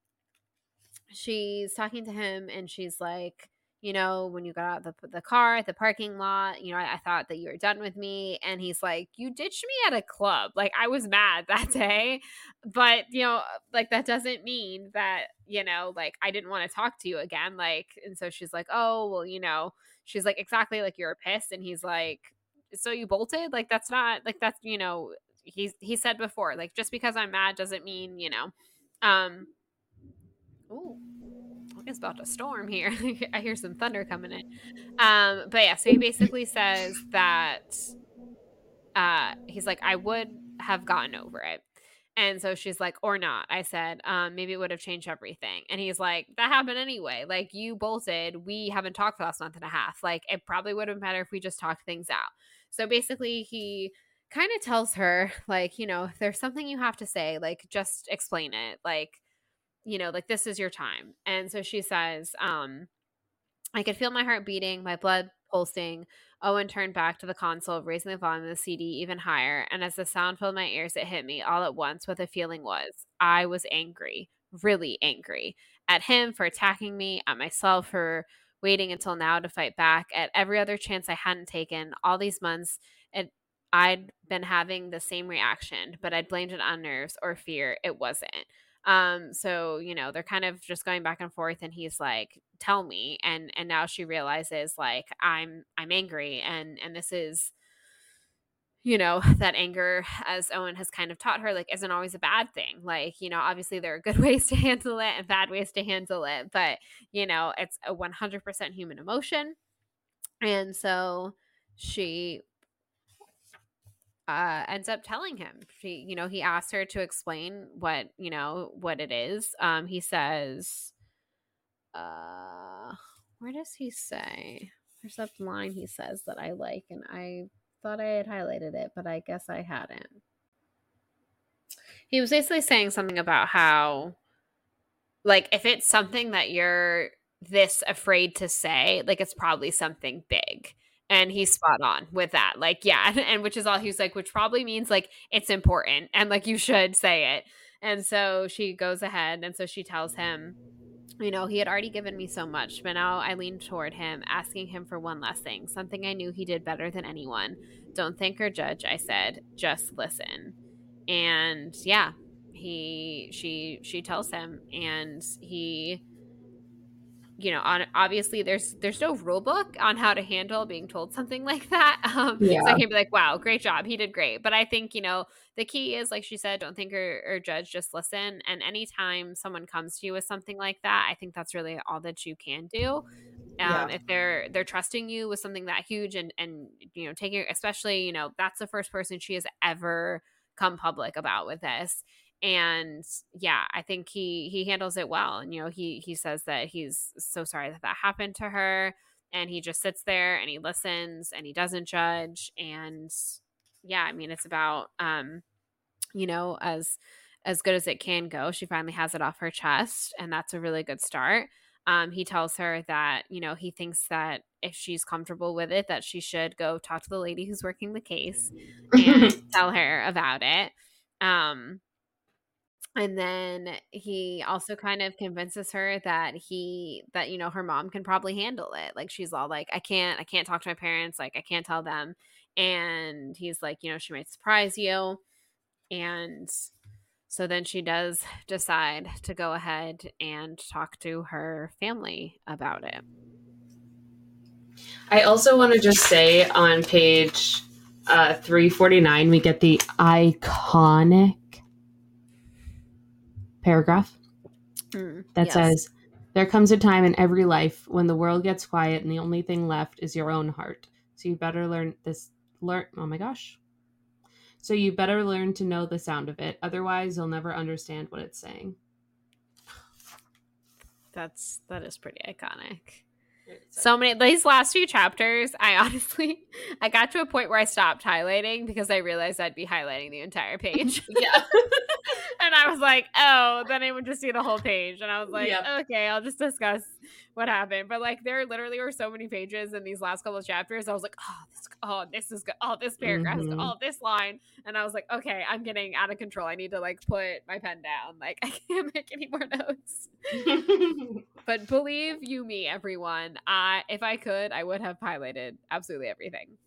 she's talking to him and she's like you know, when you got out the the car at the parking lot, you know, I, I, thought that you were done with me. And he's like, you ditched me at a club. Like I was mad that day, but you know, like that doesn't mean that you know, like I didn't want to talk to you again. Like, and so she's like, oh well, you know, she's like exactly like you're pissed, and he's like, so you bolted? Like that's not like that's you know, he's he said before, like just because I'm mad doesn't mean you know, um. Ooh it's about to storm here. I hear some thunder coming in. Um, but yeah, so he basically says that uh, he's like, I would have gotten over it. And so she's like, or not. I said, um, maybe it would have changed everything. And he's like, that happened anyway. Like, you bolted. We haven't talked for the last month and a half. Like, it probably would have been better if we just talked things out. So basically, he kind of tells her, like, you know, if there's something you have to say, like, just explain it. Like, you know, like this is your time. And so she says, um, I could feel my heart beating, my blood pulsing. Owen turned back to the console, raising the volume of the CD even higher. And as the sound filled my ears, it hit me all at once what the feeling was. I was angry, really angry at him for attacking me, at myself for waiting until now to fight back, at every other chance I hadn't taken all these months. I'd been having the same reaction, but I'd blamed it on nerves or fear. It wasn't. Um, so you know, they're kind of just going back and forth, and he's like, "Tell me," and and now she realizes like I'm I'm angry, and and this is you know that anger as owen has kind of taught her like isn't always a bad thing like you know obviously there are good ways to handle it and bad ways to handle it but you know it's a 100% human emotion and so she uh, ends up telling him. She, you know, he asks her to explain what, you know, what it is. Um, he says, uh, where does he say? There's a line he says that I like, and I thought I had highlighted it, but I guess I hadn't. He was basically saying something about how, like, if it's something that you're this afraid to say, like, it's probably something big and he's spot on with that like yeah and which is all he's like which probably means like it's important and like you should say it. And so she goes ahead and so she tells him you know he had already given me so much but now i leaned toward him asking him for one last thing something i knew he did better than anyone. Don't think or judge i said just listen. And yeah he she she tells him and he you know, on obviously there's there's no rule book on how to handle being told something like that. Um, yeah. So I can't be like, wow, great job, he did great. But I think you know the key is like she said, don't think or, or judge, just listen. And anytime someone comes to you with something like that, I think that's really all that you can do. Um, yeah. If they're they're trusting you with something that huge and and you know taking especially you know that's the first person she has ever come public about with this and yeah i think he he handles it well and you know he he says that he's so sorry that that happened to her and he just sits there and he listens and he doesn't judge and yeah i mean it's about um you know as as good as it can go she finally has it off her chest and that's a really good start. Um he tells her that you know he thinks that if she's comfortable with it that she should go talk to the lady who's working the case and tell her about it. Um and then he also kind of convinces her that he that you know her mom can probably handle it. Like she's all like i can't i can't talk to my parents like i can't tell them. And he's like you know she might surprise you. And so then she does decide to go ahead and talk to her family about it. I also want to just say on page uh, 349 we get the iconic paragraph mm, that yes. says, There comes a time in every life when the world gets quiet and the only thing left is your own heart. So you better learn this. Learn. Oh my gosh. So you better learn to know the sound of it. Otherwise, you'll never understand what it's saying. That's that is pretty iconic. So many these last few chapters, I honestly I got to a point where I stopped highlighting because I realized I'd be highlighting the entire page. yeah. and I was like, oh, then it would just see the whole page. And I was like, yep. okay, I'll just discuss what happened. But like there literally were so many pages in these last couple of chapters. I was like, oh, this, oh, this is good. Oh, this paragraph, mm-hmm. oh, this line. And I was like, okay, I'm getting out of control. I need to like put my pen down. Like I can't make any more notes. But believe you me, everyone, I if I could, I would have highlighted absolutely everything.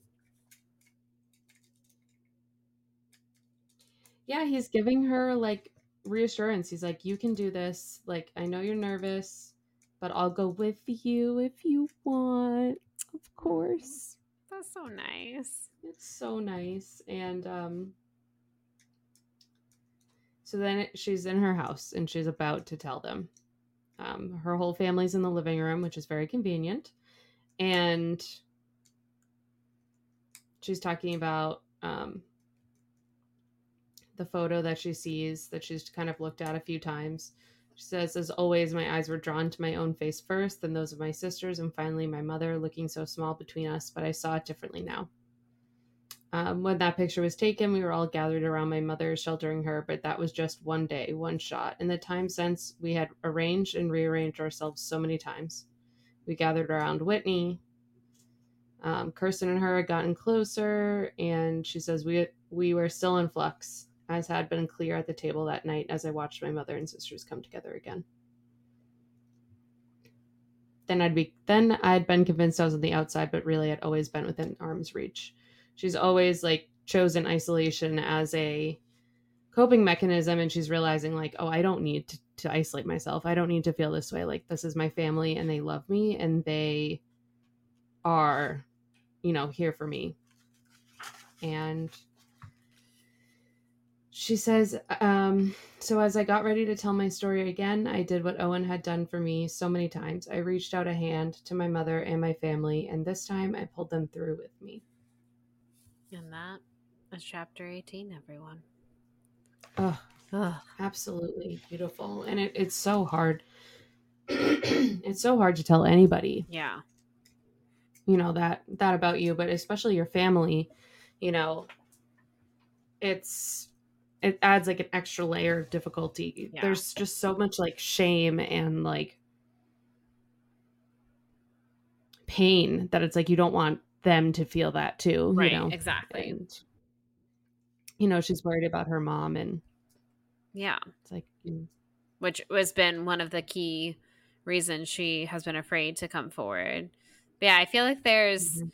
Yeah, he's giving her like reassurance. He's like, You can do this. Like, I know you're nervous, but I'll go with you if you want. Of course. That's so nice. It's so nice. And um so then she's in her house and she's about to tell them. Um, her whole family's in the living room, which is very convenient. And she's talking about um, the photo that she sees that she's kind of looked at a few times. She says, As always, my eyes were drawn to my own face first, then those of my sisters, and finally my mother, looking so small between us, but I saw it differently now. Um, when that picture was taken, we were all gathered around my mother, sheltering her, but that was just one day, one shot. In the time since, we had arranged and rearranged ourselves so many times. We gathered around Whitney. Um, Kirsten and her had gotten closer, and she says we we were still in flux as had been clear at the table that night as I watched my mother and sisters come together again. Then I'd be then I'd been convinced I was on the outside, but really I'd always been within arm's reach. She's always like chosen isolation as a coping mechanism and she's realizing like, oh, I don't need to, to isolate myself. I don't need to feel this way. Like this is my family and they love me and they are, you know, here for me. And she says, um, So as I got ready to tell my story again, I did what Owen had done for me so many times. I reached out a hand to my mother and my family, and this time I pulled them through with me. And that is chapter 18, everyone. Oh, Ugh. absolutely beautiful. And it, it's so hard. it's so hard to tell anybody. Yeah. You know, that that about you, but especially your family, you know, it's it adds like an extra layer of difficulty. Yeah. There's just so much like shame and like pain that it's like you don't want them to feel that too. Right. You know? Exactly. And, you know, she's worried about her mom and yeah. It's like mm. which has been one of the key reasons she has been afraid to come forward. But yeah, I feel like there's mm-hmm.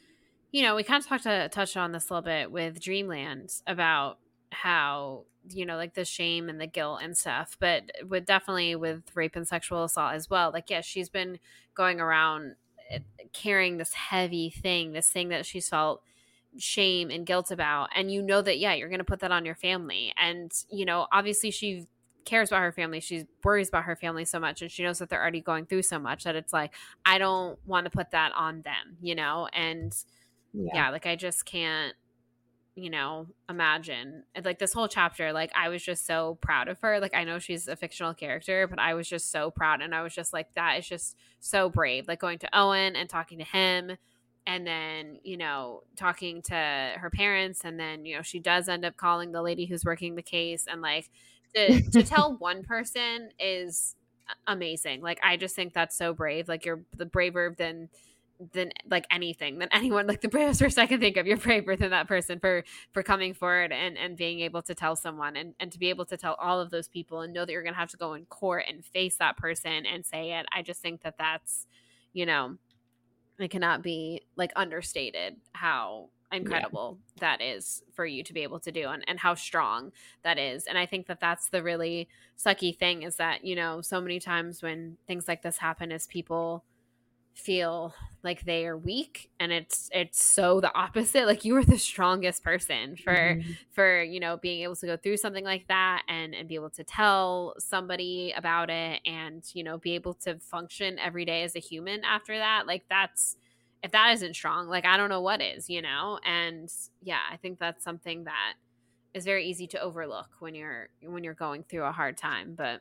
you know, we kind of talked to touch on this a little bit with Dreamland about how you know like the shame and the guilt and stuff but with definitely with rape and sexual assault as well like yes she's been going around carrying this heavy thing this thing that she's felt shame and guilt about and you know that yeah you're going to put that on your family. And you know obviously she cares about her family. She worries about her family so much and she knows that they're already going through so much that it's like i don't want to put that on them you know? And yeah, yeah like i just can't you know, imagine like this whole chapter, like I was just so proud of her. Like I know she's a fictional character, but I was just so proud. And I was just like, that is just so brave. Like going to Owen and talking to him and then, you know, talking to her parents. And then, you know, she does end up calling the lady who's working the case. And like to, to tell one person is amazing. Like I just think that's so brave. Like you're the braver than than like anything than anyone like the bravest person i can think of you're braver than that person for for coming forward and and being able to tell someone and and to be able to tell all of those people and know that you're gonna have to go in court and face that person and say it i just think that that's you know it cannot be like understated how incredible yeah. that is for you to be able to do and, and how strong that is and i think that that's the really sucky thing is that you know so many times when things like this happen is people feel like they are weak and it's it's so the opposite. Like you are the strongest person for mm-hmm. for you know being able to go through something like that and and be able to tell somebody about it and you know be able to function every day as a human after that. Like that's if that isn't strong like i don't know what is you know? And yeah i think that's something that is very easy to overlook when you're when you're going through a hard time but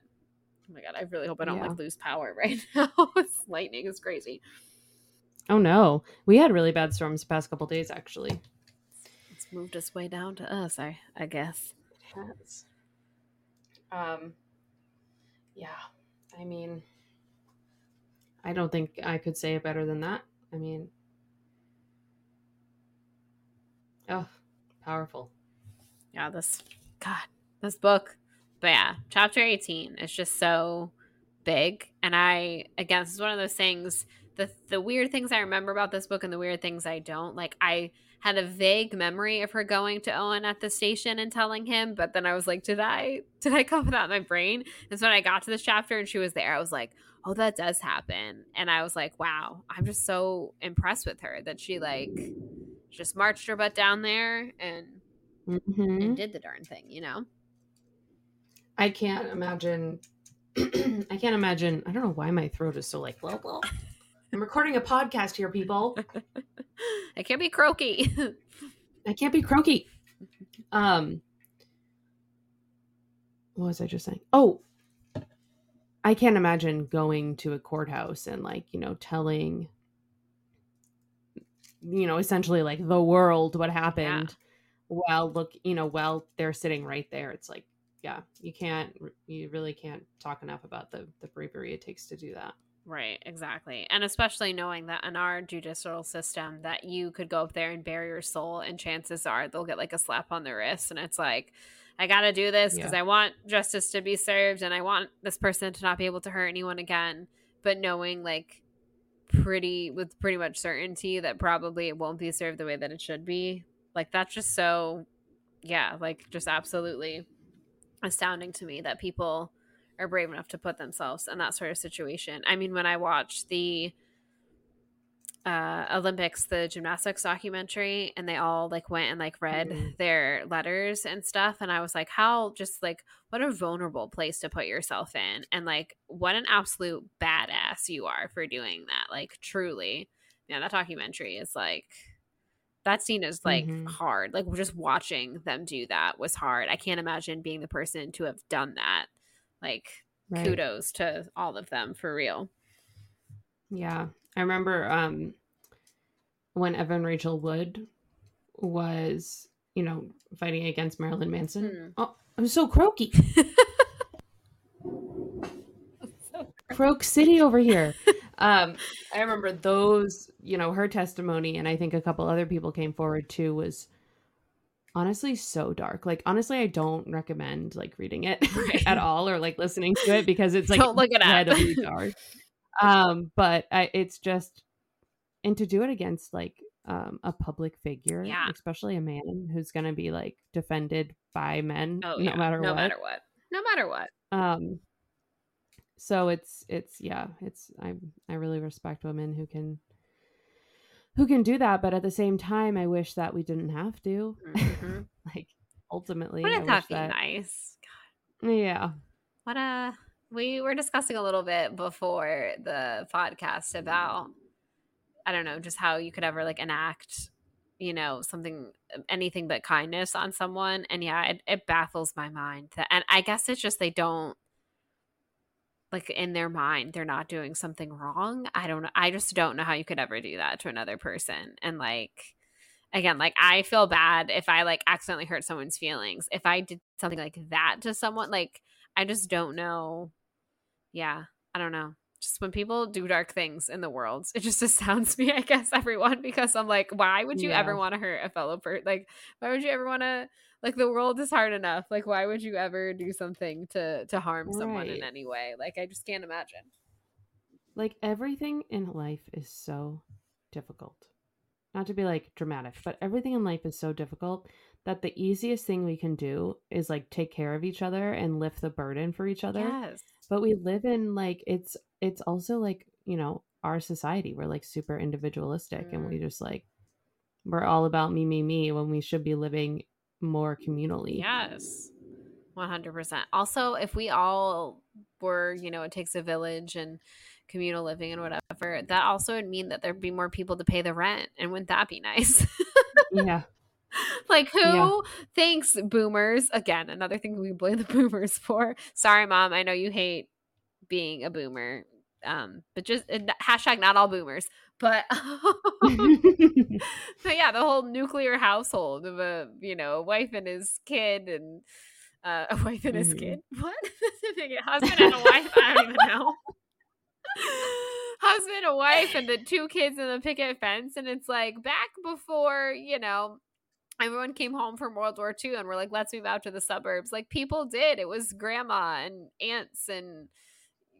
Oh my god, I really hope I don't yeah. like lose power right now. lightning is crazy. Oh no, we had really bad storms the past couple days actually. It's moved its way down to us, I I guess. It has. Um. Yeah, I mean, I don't think I could say it better than that. I mean, oh, powerful. Yeah, this God, this book. But yeah, chapter 18 is just so big. And I again, this is one of those things the the weird things I remember about this book and the weird things I don't. Like I had a vague memory of her going to Owen at the station and telling him, but then I was like, did I did I come without my brain? And so when I got to this chapter and she was there, I was like, oh, that does happen. And I was like, wow, I'm just so impressed with her that she like just marched her butt down there and mm-hmm. and did the darn thing, you know. I can't imagine. I can't imagine. I don't know why my throat is so like blah blah. I'm recording a podcast here, people. I can't be croaky. I can't be croaky. Um, what was I just saying? Oh, I can't imagine going to a courthouse and like you know telling, you know, essentially like the world what happened. Yeah. While look, you know, while they're sitting right there, it's like, yeah, you can't, you really can't talk enough about the the bravery it takes to do that. Right, exactly. And especially knowing that in our judicial system that you could go up there and bare your soul and chances are they'll get like a slap on the wrist and it's like I got to do this because yeah. I want justice to be served and I want this person to not be able to hurt anyone again. But knowing like pretty with pretty much certainty that probably it won't be served the way that it should be. Like that's just so yeah, like just absolutely astounding to me that people are brave enough to put themselves in that sort of situation. I mean, when I watched the uh, Olympics, the gymnastics documentary, and they all like went and like read mm-hmm. their letters and stuff, and I was like, how just like what a vulnerable place to put yourself in, and like what an absolute badass you are for doing that. Like truly, yeah, that documentary is like that scene is like mm-hmm. hard. Like just watching them do that was hard. I can't imagine being the person to have done that like right. kudos to all of them for real. Yeah. I remember um when Evan Rachel Wood was, you know, fighting against Marilyn Manson. Mm. Oh, I'm so croaky. so Croak City over here. um, I remember those, you know, her testimony, and I think a couple other people came forward too, was honestly so dark. Like honestly, I don't recommend like reading it right. at all or like listening to it because it's like don't look it incredibly dark. Um, but I, it's just and to do it against like um a public figure, yeah. especially a man who's gonna be like defended by men oh, no yeah. matter no what. No matter what. No matter what. Um so it's it's yeah, it's I I really respect women who can who can do that but at the same time i wish that we didn't have to mm-hmm. like ultimately wouldn't that be that... nice God. yeah what a we were discussing a little bit before the podcast about i don't know just how you could ever like enact you know something anything but kindness on someone and yeah it, it baffles my mind that and i guess it's just they don't like in their mind they're not doing something wrong i don't i just don't know how you could ever do that to another person and like again like i feel bad if i like accidentally hurt someone's feelings if i did something like that to someone like i just don't know yeah i don't know just when people do dark things in the world it just astounds me i guess everyone because i'm like why would you yeah. ever want to hurt a fellow person like why would you ever want to like the world is hard enough like why would you ever do something to to harm someone in any way? Like i just can't imagine. Like everything in life is so difficult. Not to be like dramatic but everything in life is so difficult that the easiest thing we can do is like take care of each other and lift the burden for each other. Yes. But we live in like it's it's also like you know our society we're like super individualistic mm. and we mm. just like we're all about me me me when we should be living more communally. Yes. 100%. Also, if we all were, you know, it takes a village and communal living and whatever, that also would mean that there'd be more people to pay the rent. And wouldn't that be nice? yeah. Like who yeah. thinks boomers again, another thing we blame the boomers for. Sorry, mom, I know you hate being a boomer. Um, but just hashtag not all boomers. But but yeah, the whole nuclear household of a you know a wife and his kid and uh, a wife and his mm-hmm. kid. What? husband and a wife? I don't even know. husband, a wife, and the two kids in the picket fence, and it's like back before you know everyone came home from World War II and we're like, let's move out to the suburbs. Like people did. It was grandma and aunts and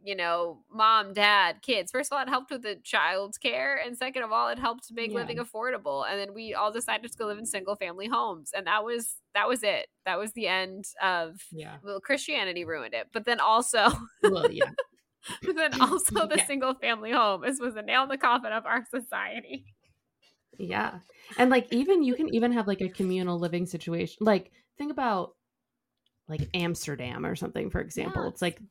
you know, mom, dad, kids. First of all, it helped with the child's care, and second of all, it helped make yeah. living affordable. And then we all decided to go live in single family homes, and that was that was it. That was the end of yeah. Well, Christianity ruined it, but then also, well, yeah. but then also the yeah. single family home is was a nail in the coffin of our society. Yeah, and like even you can even have like a communal living situation. Like think about like Amsterdam or something, for example. Yes. It's like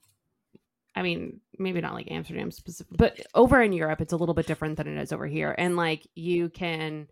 I mean, maybe not like Amsterdam specific, but over in Europe, it's a little bit different than it is over here. And like you can,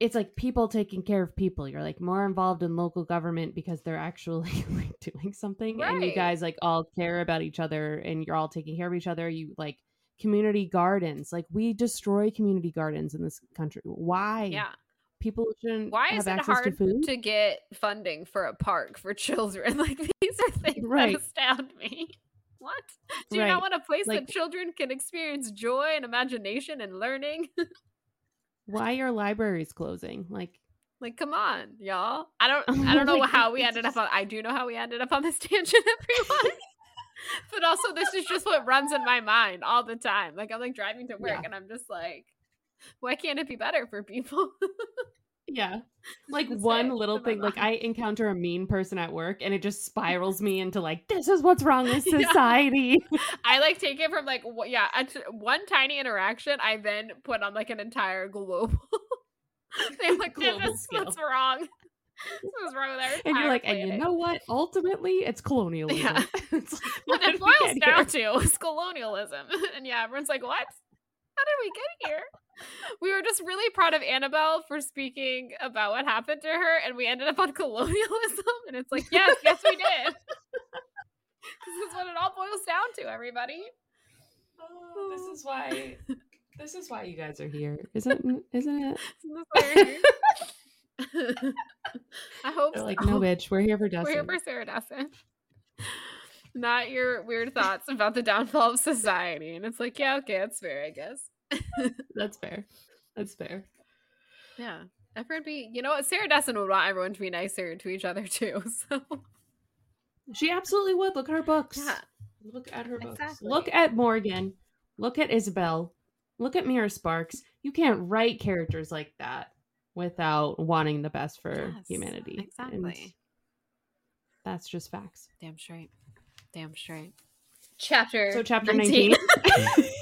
it's like people taking care of people. You're like more involved in local government because they're actually like doing something. Right. And you guys like all care about each other and you're all taking care of each other. You like community gardens. Like we destroy community gardens in this country. Why? Yeah people shouldn't why is it hard to, to, get funding for a park for children? Like these are things right. that astound me. What? Do you right. not want a place like, that children can experience joy and imagination and learning? Why are libraries closing? Like like come on y'all. I don't i don't know like, how we ended up on i do know how we ended up on this tangent everyone. But also this is just what runs in my mind all the time. Like i'm like driving to work yeah. and i'm just like why can't it be better for people? yeah. Like one little thing, like I encounter a mean person at work and it just spirals me into like, this is what's wrong with society. Yeah. I like take it from like, yeah, one tiny interaction, I then put on like an entire global. I'm like, global this is what's wrong. What's wrong with our And you're like, planet. and you know what? Ultimately, it's colonialism. Yeah. it's like, what it boils down here? to is colonialism. And yeah, everyone's like, what? How did we get here? we were just really proud of Annabelle for speaking about what happened to her, and we ended up on colonialism. And it's like, yes, yes, we did. this is what it all boils down to, everybody. Oh, this is why. This is why you guys are here, isn't isn't it? I hope They're so. like, no, bitch, we're here for Dessen. We're here for Sarah Dessen. Not your weird thoughts about the downfall of society. And it's like, yeah, okay, that's fair, I guess. That's fair. That's fair. Yeah. Everyone be, you know what? Sarah Dessen would want everyone to be nicer to each other too. So she absolutely would. Look at her books. Yeah. Look at her books. Exactly. Look at Morgan. Look at Isabel. Look at Mira Sparks. You can't write characters like that without wanting the best for yes, humanity. Exactly. And that's just facts. Damn straight. Damn straight. Chapter So chapter 19. 19.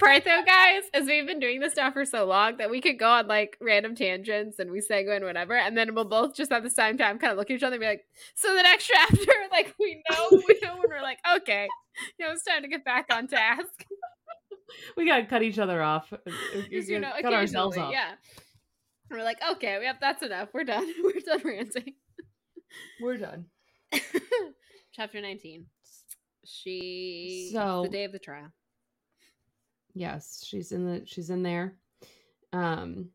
part though, guys, is we've been doing this stuff for so long that we could go on like random tangents and we segue and whatever, and then we'll both just at the same time kind of look at each other and be like, "So the next chapter, like we know, we know when we're like, okay, you know, it's time to get back on task." we gotta cut each other off. Uh, uh, you uh, know, cut ourselves off. Yeah, we're like, okay, we have that's enough. We're done. We're done ranting. We're done. Chapter nineteen. She so the day of the trial yes she's in the she's in there. Um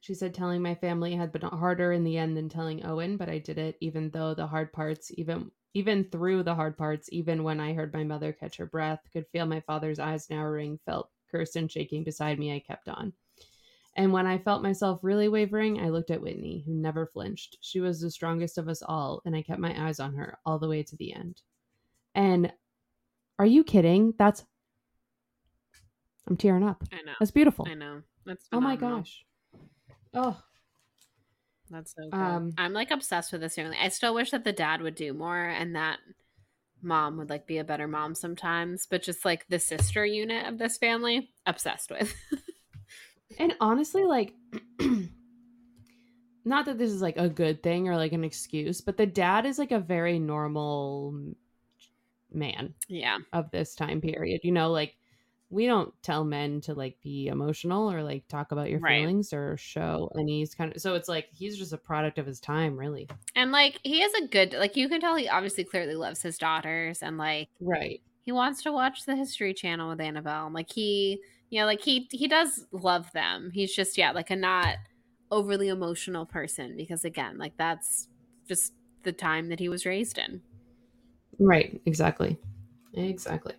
she said telling my family had been harder in the end than telling owen but i did it even though the hard parts even even through the hard parts even when i heard my mother catch her breath could feel my father's eyes narrowing felt kirsten shaking beside me i kept on. And when i felt myself really wavering i looked at whitney who never flinched. She was the strongest of us all and i kept my eyes on her all the way to the end. And are you kidding? That's I'm tearing up. I know. That's beautiful. I know. That's phenomenal. oh my gosh. Oh, that's so good. Um, I'm like obsessed with this family. I still wish that the dad would do more and that mom would like be a better mom sometimes, but just like the sister unit of this family, obsessed with. and honestly, like not that this is like a good thing or like an excuse, but the dad is like a very normal man. Yeah. Of this time period. You know, like we don't tell men to like be emotional or like talk about your right. feelings or show any kind of so it's like he's just a product of his time really. And like he has a good like you can tell he obviously clearly loves his daughters and like right. he wants to watch the history channel with annabelle and like he you know like he he does love them. He's just yeah like a not overly emotional person because again like that's just the time that he was raised in. Right exactly. Exactly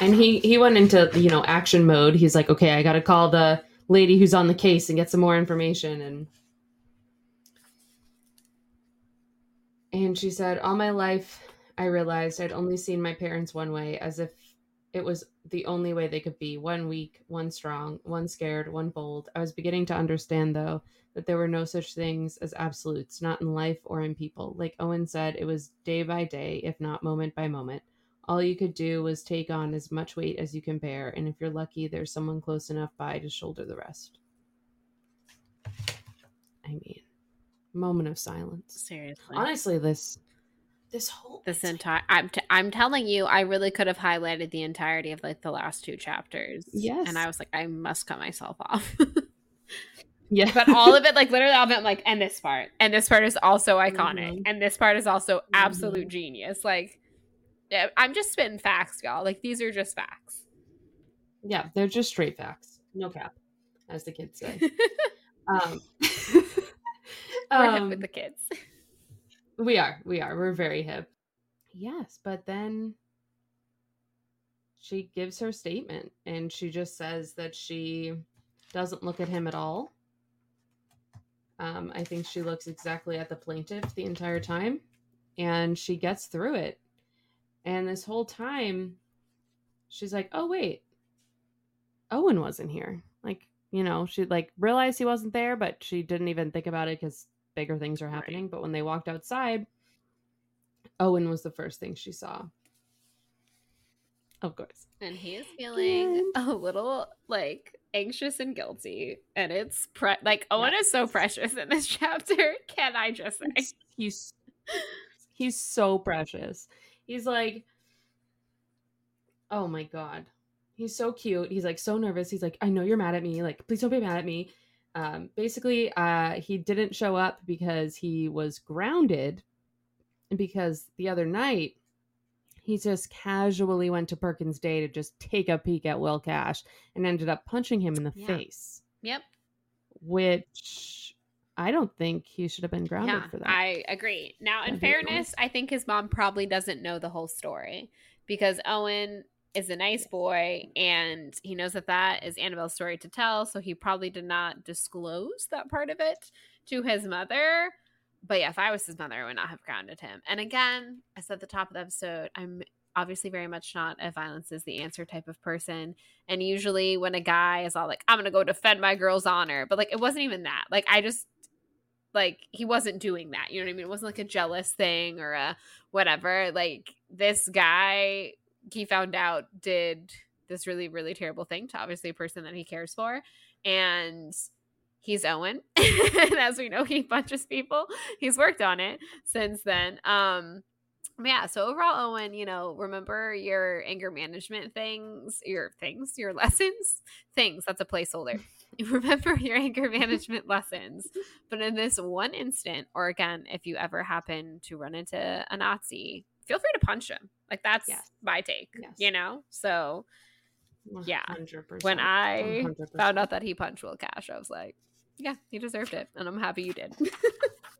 and he he went into you know action mode. He's like okay i gotta call the lady who's on the case and get some more information. And and she said all my life i realized i'd only seen my parents one way as if it was the only way they could be. One weak one strong one scared one bold. I was beginning to understand though that there were no such things as absolutes not in life or in people. Like owen said it was day by day if not moment by moment all you could do was take on as much weight as you can bear, and if you're lucky, there's someone close enough by to shoulder the rest. I mean, moment of silence. Seriously. Honestly, this this whole this entire I'm t- I'm telling you, I really could have highlighted the entirety of like the last two chapters. Yes. And I was like, I must cut myself off. yeah. But all of it, like literally all of it, I'm like, and this part. And this part is also iconic. Mm-hmm. And this part is also absolute mm-hmm. genius. Like I'm just spitting facts, y'all. Like these are just facts. Yeah, they're just straight facts. No cap, as the kids say. um, We're um, hip with the kids. We are. We are. We're very hip. Yes, but then she gives her statement and she just says that she doesn't look at him at all. Um, I think she looks exactly at the plaintiff the entire time and she gets through it and this whole time, she's like, oh, wait, Owen wasn't here. Like, you know, she like realized he wasn't there, but she didn't even think about it because bigger things are happening. Right. But when they walked outside, Owen was the first thing she saw. Of course. And he is feeling a little like anxious and guilty. And it's pre- like Owen yes. is so precious in this chapter. Can I just say? He's he's so precious. He's like, oh my God. He's so cute. He's like so nervous. He's like, I know you're mad at me. Like, please don't be mad at me. Um, basically, uh, he didn't show up because he was grounded. Because the other night, he just casually went to Perkins Day to just take a peek at Will Cash and ended up punching him in the yeah. face. Yep. Which I don't think he should have been grounded yeah, for that. I agree. Now, in fairness, I think his mom probably doesn't know the whole story because Owen is a nice boy and he knows that that is Annabelle's story to tell. So he probably did not disclose that part of it to his mother. But yeah, if I was his mother, I would not have grounded him. And again, I said at the top of the episode, I'm obviously very much not a violence is the answer type of person. And usually when a guy is all like, I'm going to go defend my girl's honor, but like it wasn't even that. Like I just like he wasn't doing that. You know what I mean? It wasn't like a jealous thing or a whatever. Like this guy, he found out did this really really terrible thing to obviously a person that he cares for, and he's Owen. and as we know, he punches people. He's worked on it since then. Um yeah, so overall, Owen, you know, remember your anger management things, your things, your lessons, things. That's a placeholder. remember your anger management lessons. But in this one instant, or again, if you ever happen to run into a Nazi, feel free to punch him. Like that's yes. my take, yes. you know? So yeah. 100%. When I 100%. found out that he punched Will Cash, I was like, yeah, he deserved it. And I'm happy you did.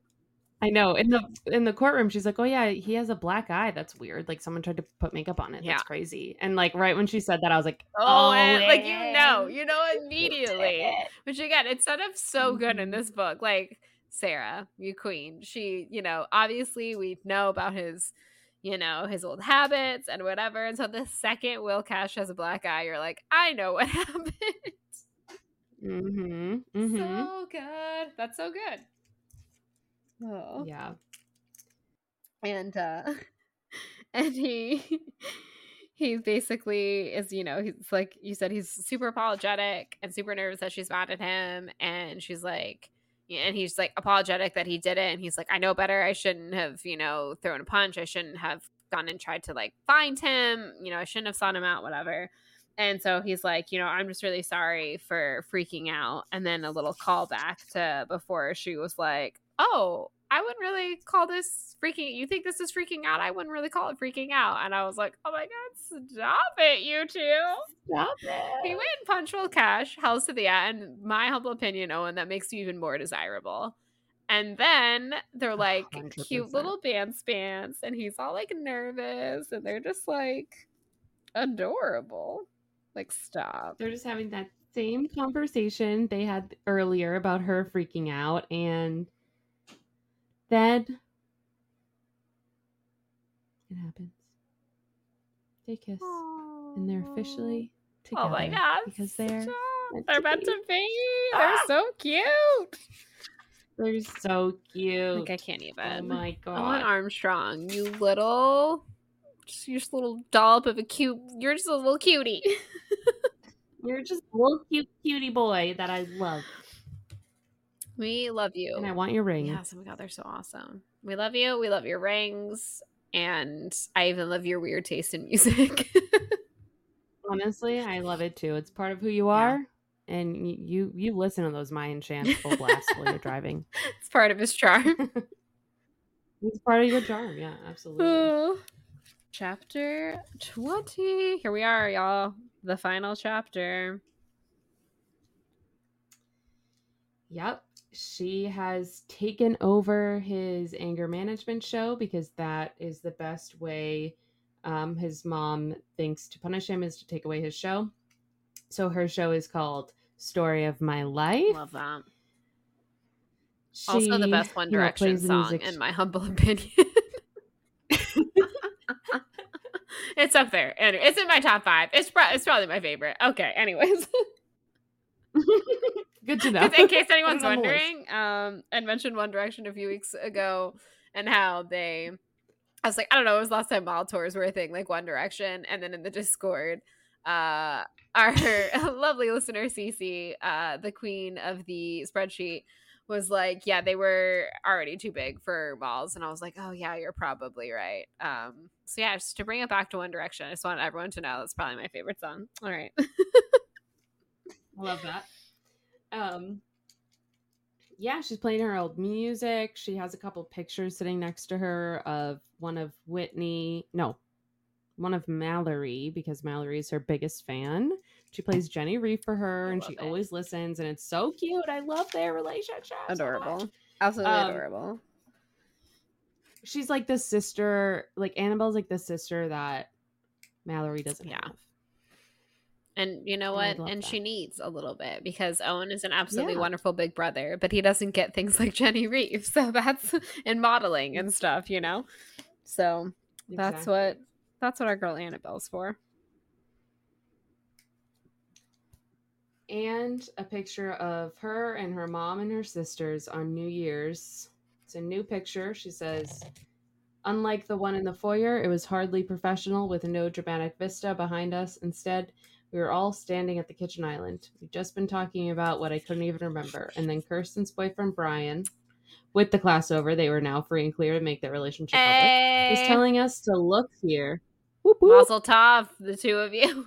I know. In the in the courtroom, she's like, "Oh yeah, he has a black eye. That's weird. Like someone tried to put makeup on it. Yeah. That's crazy." And like right when she said that, I was like, "Oh, oh like you know, you know immediately." Which again, it's set up so good in this book. Like Sarah, you queen. She, you know, obviously we know about his, you know, his old habits and whatever. And so the second Will Cash has a black eye, you're like, "I know what happened." Mm-hmm. mm-hmm. So good. That's so good. Oh. Yeah. And uh and he he basically is, you know, he's like you said he's super apologetic and super nervous that she's mad at him and she's like and he's like apologetic that he did it and he's like I know better I shouldn't have, you know, thrown a punch. I shouldn't have gone and tried to like find him. You know, I shouldn't have sought him out, whatever. And so he's like, you know, I'm just really sorry for freaking out. And then a little callback to before she was like, oh, I wouldn't really call this freaking. You think this is freaking out? I wouldn't really call it freaking out. And I was like, oh my god, stop it, you two! Stop it. He went punctual cash, hells to the end. My humble opinion, Owen, that makes you even more desirable. And then they're like 100%. cute little band spans, and he's all like nervous, and they're just like adorable. Like, stop. They're just having that same conversation they had earlier about her freaking out, and then it happens. They kiss, Aww. and they're officially together. Oh my god! Because they're meant they're meant to be. They're ah! so cute. They're so cute. Like I can't even. Oh my god. Owen Armstrong, you little, just your little dollop of a cute. You're just a little cutie. you're just a little cute cutie boy that I love. We love you. And I want your rings. Yes, oh my god, they're so awesome. We love you. We love your rings. And I even love your weird taste in music. Honestly, I love it too. It's part of who you are. Yeah. And you you listen to those Mayan chants full blast while you're driving. It's part of his charm. it's part of your charm, yeah, absolutely. chapter 20. Here we are, y'all. The final chapter. Yep she has taken over his anger management show because that is the best way um, his mom thinks to punish him is to take away his show. So her show is called Story of My Life. Love that. She, also, the best One Direction you know, song, music. in my humble opinion. it's up there. Anyway, it's in my top five. It's pro- it's probably my favorite. Okay. Anyways. Good to know. in case anyone's wondering, um, I mentioned One Direction a few weeks ago and how they. I was like, I don't know, it was last time mall tours were a thing, like One Direction, and then in the Discord, uh, our lovely listener Cece, uh, the queen of the spreadsheet, was like, yeah, they were already too big for malls, and I was like, oh yeah, you're probably right. Um, so yeah, just to bring it back to One Direction, I just want everyone to know that's probably my favorite song. All right. Love that. Um, yeah, she's playing her old music. She has a couple pictures sitting next to her of one of Whitney, no, one of Mallory, because Mallory is her biggest fan. She plays Jenny Reef for her, I and she it. always listens, and it's so cute. I love their relationship. Adorable, so absolutely um, adorable. She's like the sister, like Annabelle's like the sister that Mallory doesn't yeah. have. And you know what? And that. she needs a little bit because Owen is an absolutely yeah. wonderful big brother, but he doesn't get things like Jenny Reeves. So that's in modeling and stuff, you know? So exactly. that's what that's what our girl Annabelle's for. And a picture of her and her mom and her sisters on New Year's. It's a new picture. She says, Unlike the one in the foyer, it was hardly professional with no dramatic vista behind us. Instead, we were all standing at the kitchen island. We'd just been talking about what I couldn't even remember. And then Kirsten's boyfriend, Brian, with the class over, they were now free and clear to make their relationship hey. public. He's telling us to look here. Whoop, whoop. Mazel tov, the two of you.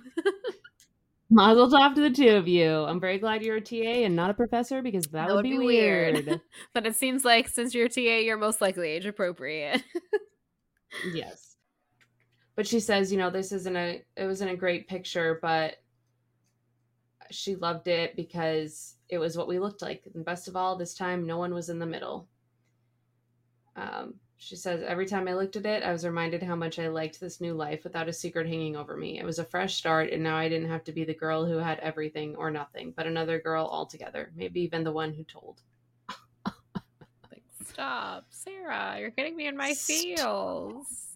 Mazel tov to the two of you. I'm very glad you're a TA and not a professor because that, that would, would, be, be weird. weird. but it seems like since you're a TA, you're most likely age appropriate. yes but she says you know this isn't a it wasn't a great picture but she loved it because it was what we looked like. And best of all this time no one was in the middle. Um, she says every time i looked at it i was reminded how much i liked this new life without a secret hanging over me. It was a fresh start and now i didn't have to be the girl who had everything or nothing but another girl altogether maybe even the one who told. Stop. Sarah you're getting me in my feels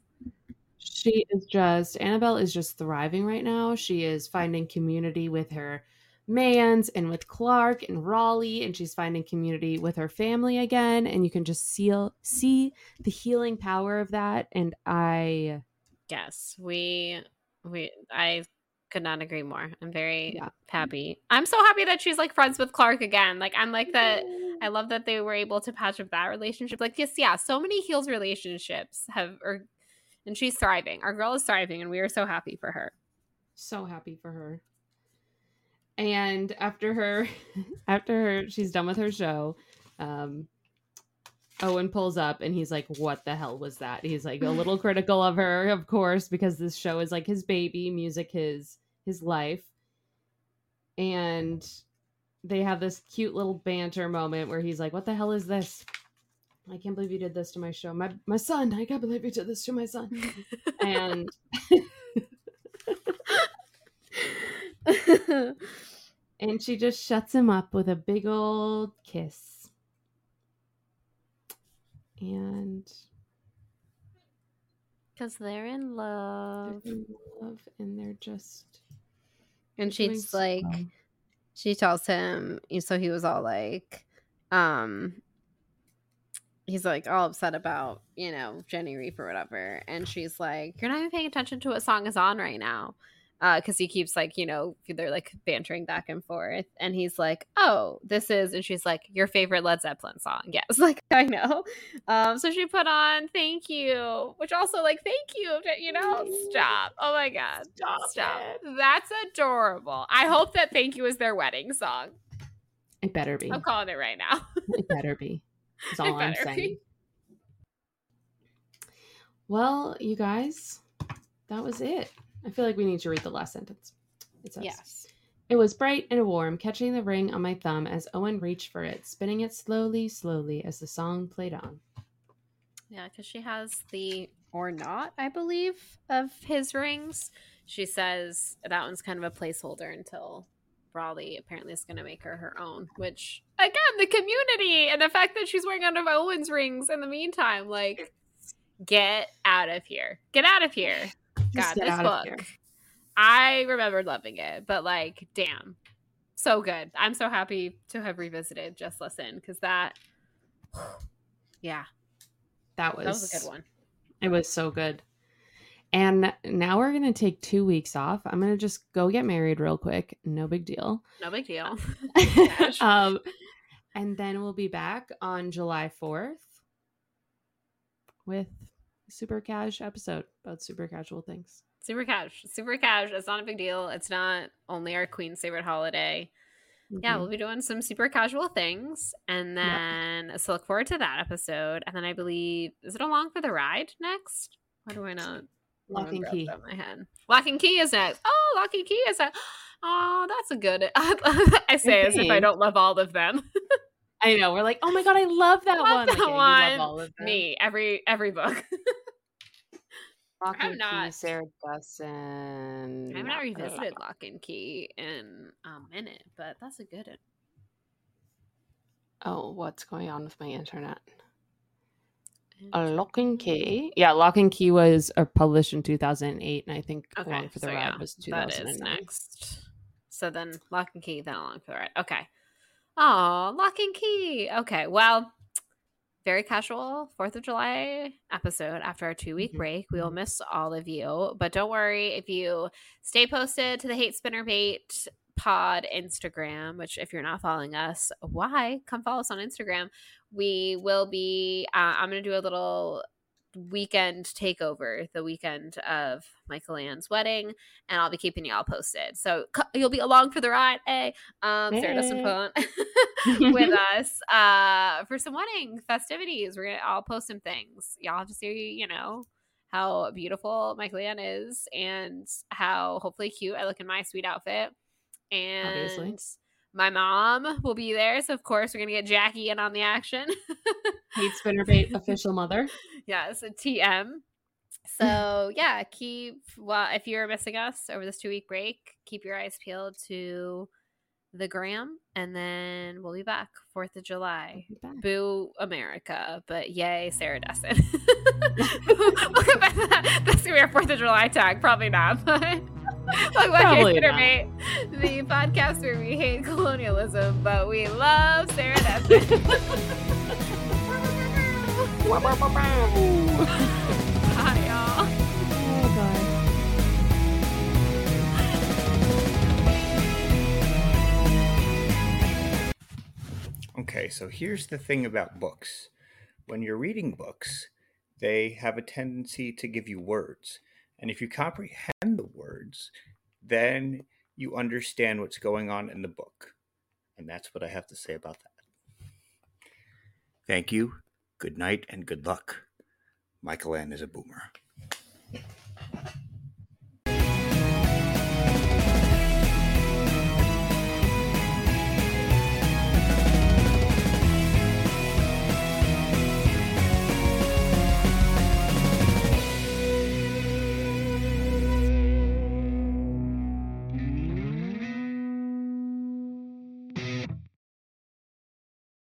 she is just Annabelle is just thriving right now. She is finding community with her Mayans and with Clarke and Rolly, and she's finding community with her family again. And you can just see see the healing power of that. And I, yes, we we I could not agree more. I'm very yeah. happy. I'm so happy that she's like friends with Clarke again. Like I'm like that. I love that they were able to patch up that relationship. Like yes, yeah, so many heals relationships have or and she's thriving. Our girl is thriving, and we are so happy for her. So happy for her. And after her, after her, she's done with her show. Um, Owen pulls up and he's like, What the hell was that? He's like a little critical of her, of course, because this show is like his baby, music his his life. And they have this cute little banter moment where he's like, What the hell is this? I can't believe you did this to my show. My my son, I can't believe you did this to my son. and and she just shuts him up with a big old kiss. And because they're in love. They're in love and they're just and she's like she tells him so he was all like um he's like all upset about you know jenny reef or whatever and she's like you're not even paying attention to what song is on right now because uh, he keeps like you know they're like bantering back and forth and he's like oh this is and she's like your favorite led zeppelin song. Yes like i know. Um so she put on thank you which also like thank you you know stop. Oh my god. Stop, stop. that's adorable. I hope that thank you is their wedding song. It better be. I'm calling it right now. It better be that's all i'm saying be. well you guys that was it I feel like we need to read the last sentence. It says, Yes. It was bright and warm, catching the ring on my thumb as Owen reached for it, spinning it slowly, slowly as the song played on. Yeah, because she has the or not, I believe, of his rings. She says that one's kind of a placeholder until Rolly apparently is going to make her her own. Which, again, the community and the fact that she's wearing one of Owen's rings in the meantime, like, get out of here. Get out of here. God, this book. I remember loving it, but like, damn, so good. I'm so happy to have revisited Just Listen because that, yeah, that was that was a good one. It was so good. And now we're gonna take two weeks off. I'm gonna just go get married real quick. No big deal. No big deal. um, and then we'll be back on July 4th with super cash episode about super casual things. Super cash, super cash. It's not a big deal. It's not only our queen's favorite holiday. Mm-hmm. Yeah, we'll be doing some super casual things, and then so look forward to that episode. And then I believe is it along for the ride next? Why do I not? Lock and key. My head. Lock and key is next. Oh, lock and key is next. Oh, that's a good. I say okay. as if I don't love all of them. I know. We're like, oh my god, I love that love one. That like, one. Me, every every book. Lock and not, Key, Sarah Dessen. I have not revisited Lock and Key in a minute, but that's a good one. Oh, what's going on with my internet? A Lock and Key. Yeah, Lock and Key was uh, published in 2008, and I think okay, Along for the so Ride yeah, was 2009. That is next. So then Lock and Key, then Along for the Ride. Okay. Oh, Lock and Key. Okay, well, very casual Fourth of July episode after our two week mm-hmm. break. We will mm-hmm. miss all of you, but don't worry if you stay posted to the Hate Spinner Bait pod Instagram, which if you're not following us, why? Come follow us on Instagram. We will be. Uh, I'm going to do a little weekend takeover the weekend of Michael Ann's wedding, and I'll be keeping y'all posted. So you'll be along for the ride, hey, um, hey. Sarah Pone with us uh, for some wedding festivities. We're gonna all post some things. Y'all have to see, you know, how beautiful Michael Ann is and how hopefully cute I look in my sweet outfit. And Obviously my mom will be there. So, of course, we're going to get Jackie in on the action. Hate Spinnerbait official mother. Yes, a TM. So, yeah, keep, well, if you're missing us over this two week break, keep your eyes peeled to the gram and then we'll be back 4th of July. Boo America, but yay Sarah Dessen. That's going to be our 4th of July tag. Probably not, but. Look like Mate, the podcast where we hate colonialism, but we love Sarah Dessen. Bye, y'all. Okay, so here's the thing about books. When you're reading books, they have a tendency to give you words. And if you comprehend the words, then you understand what's going on in the book. And that's what I have to say about that. Thank you, good night, and good luck. Michael Ann is a boomer.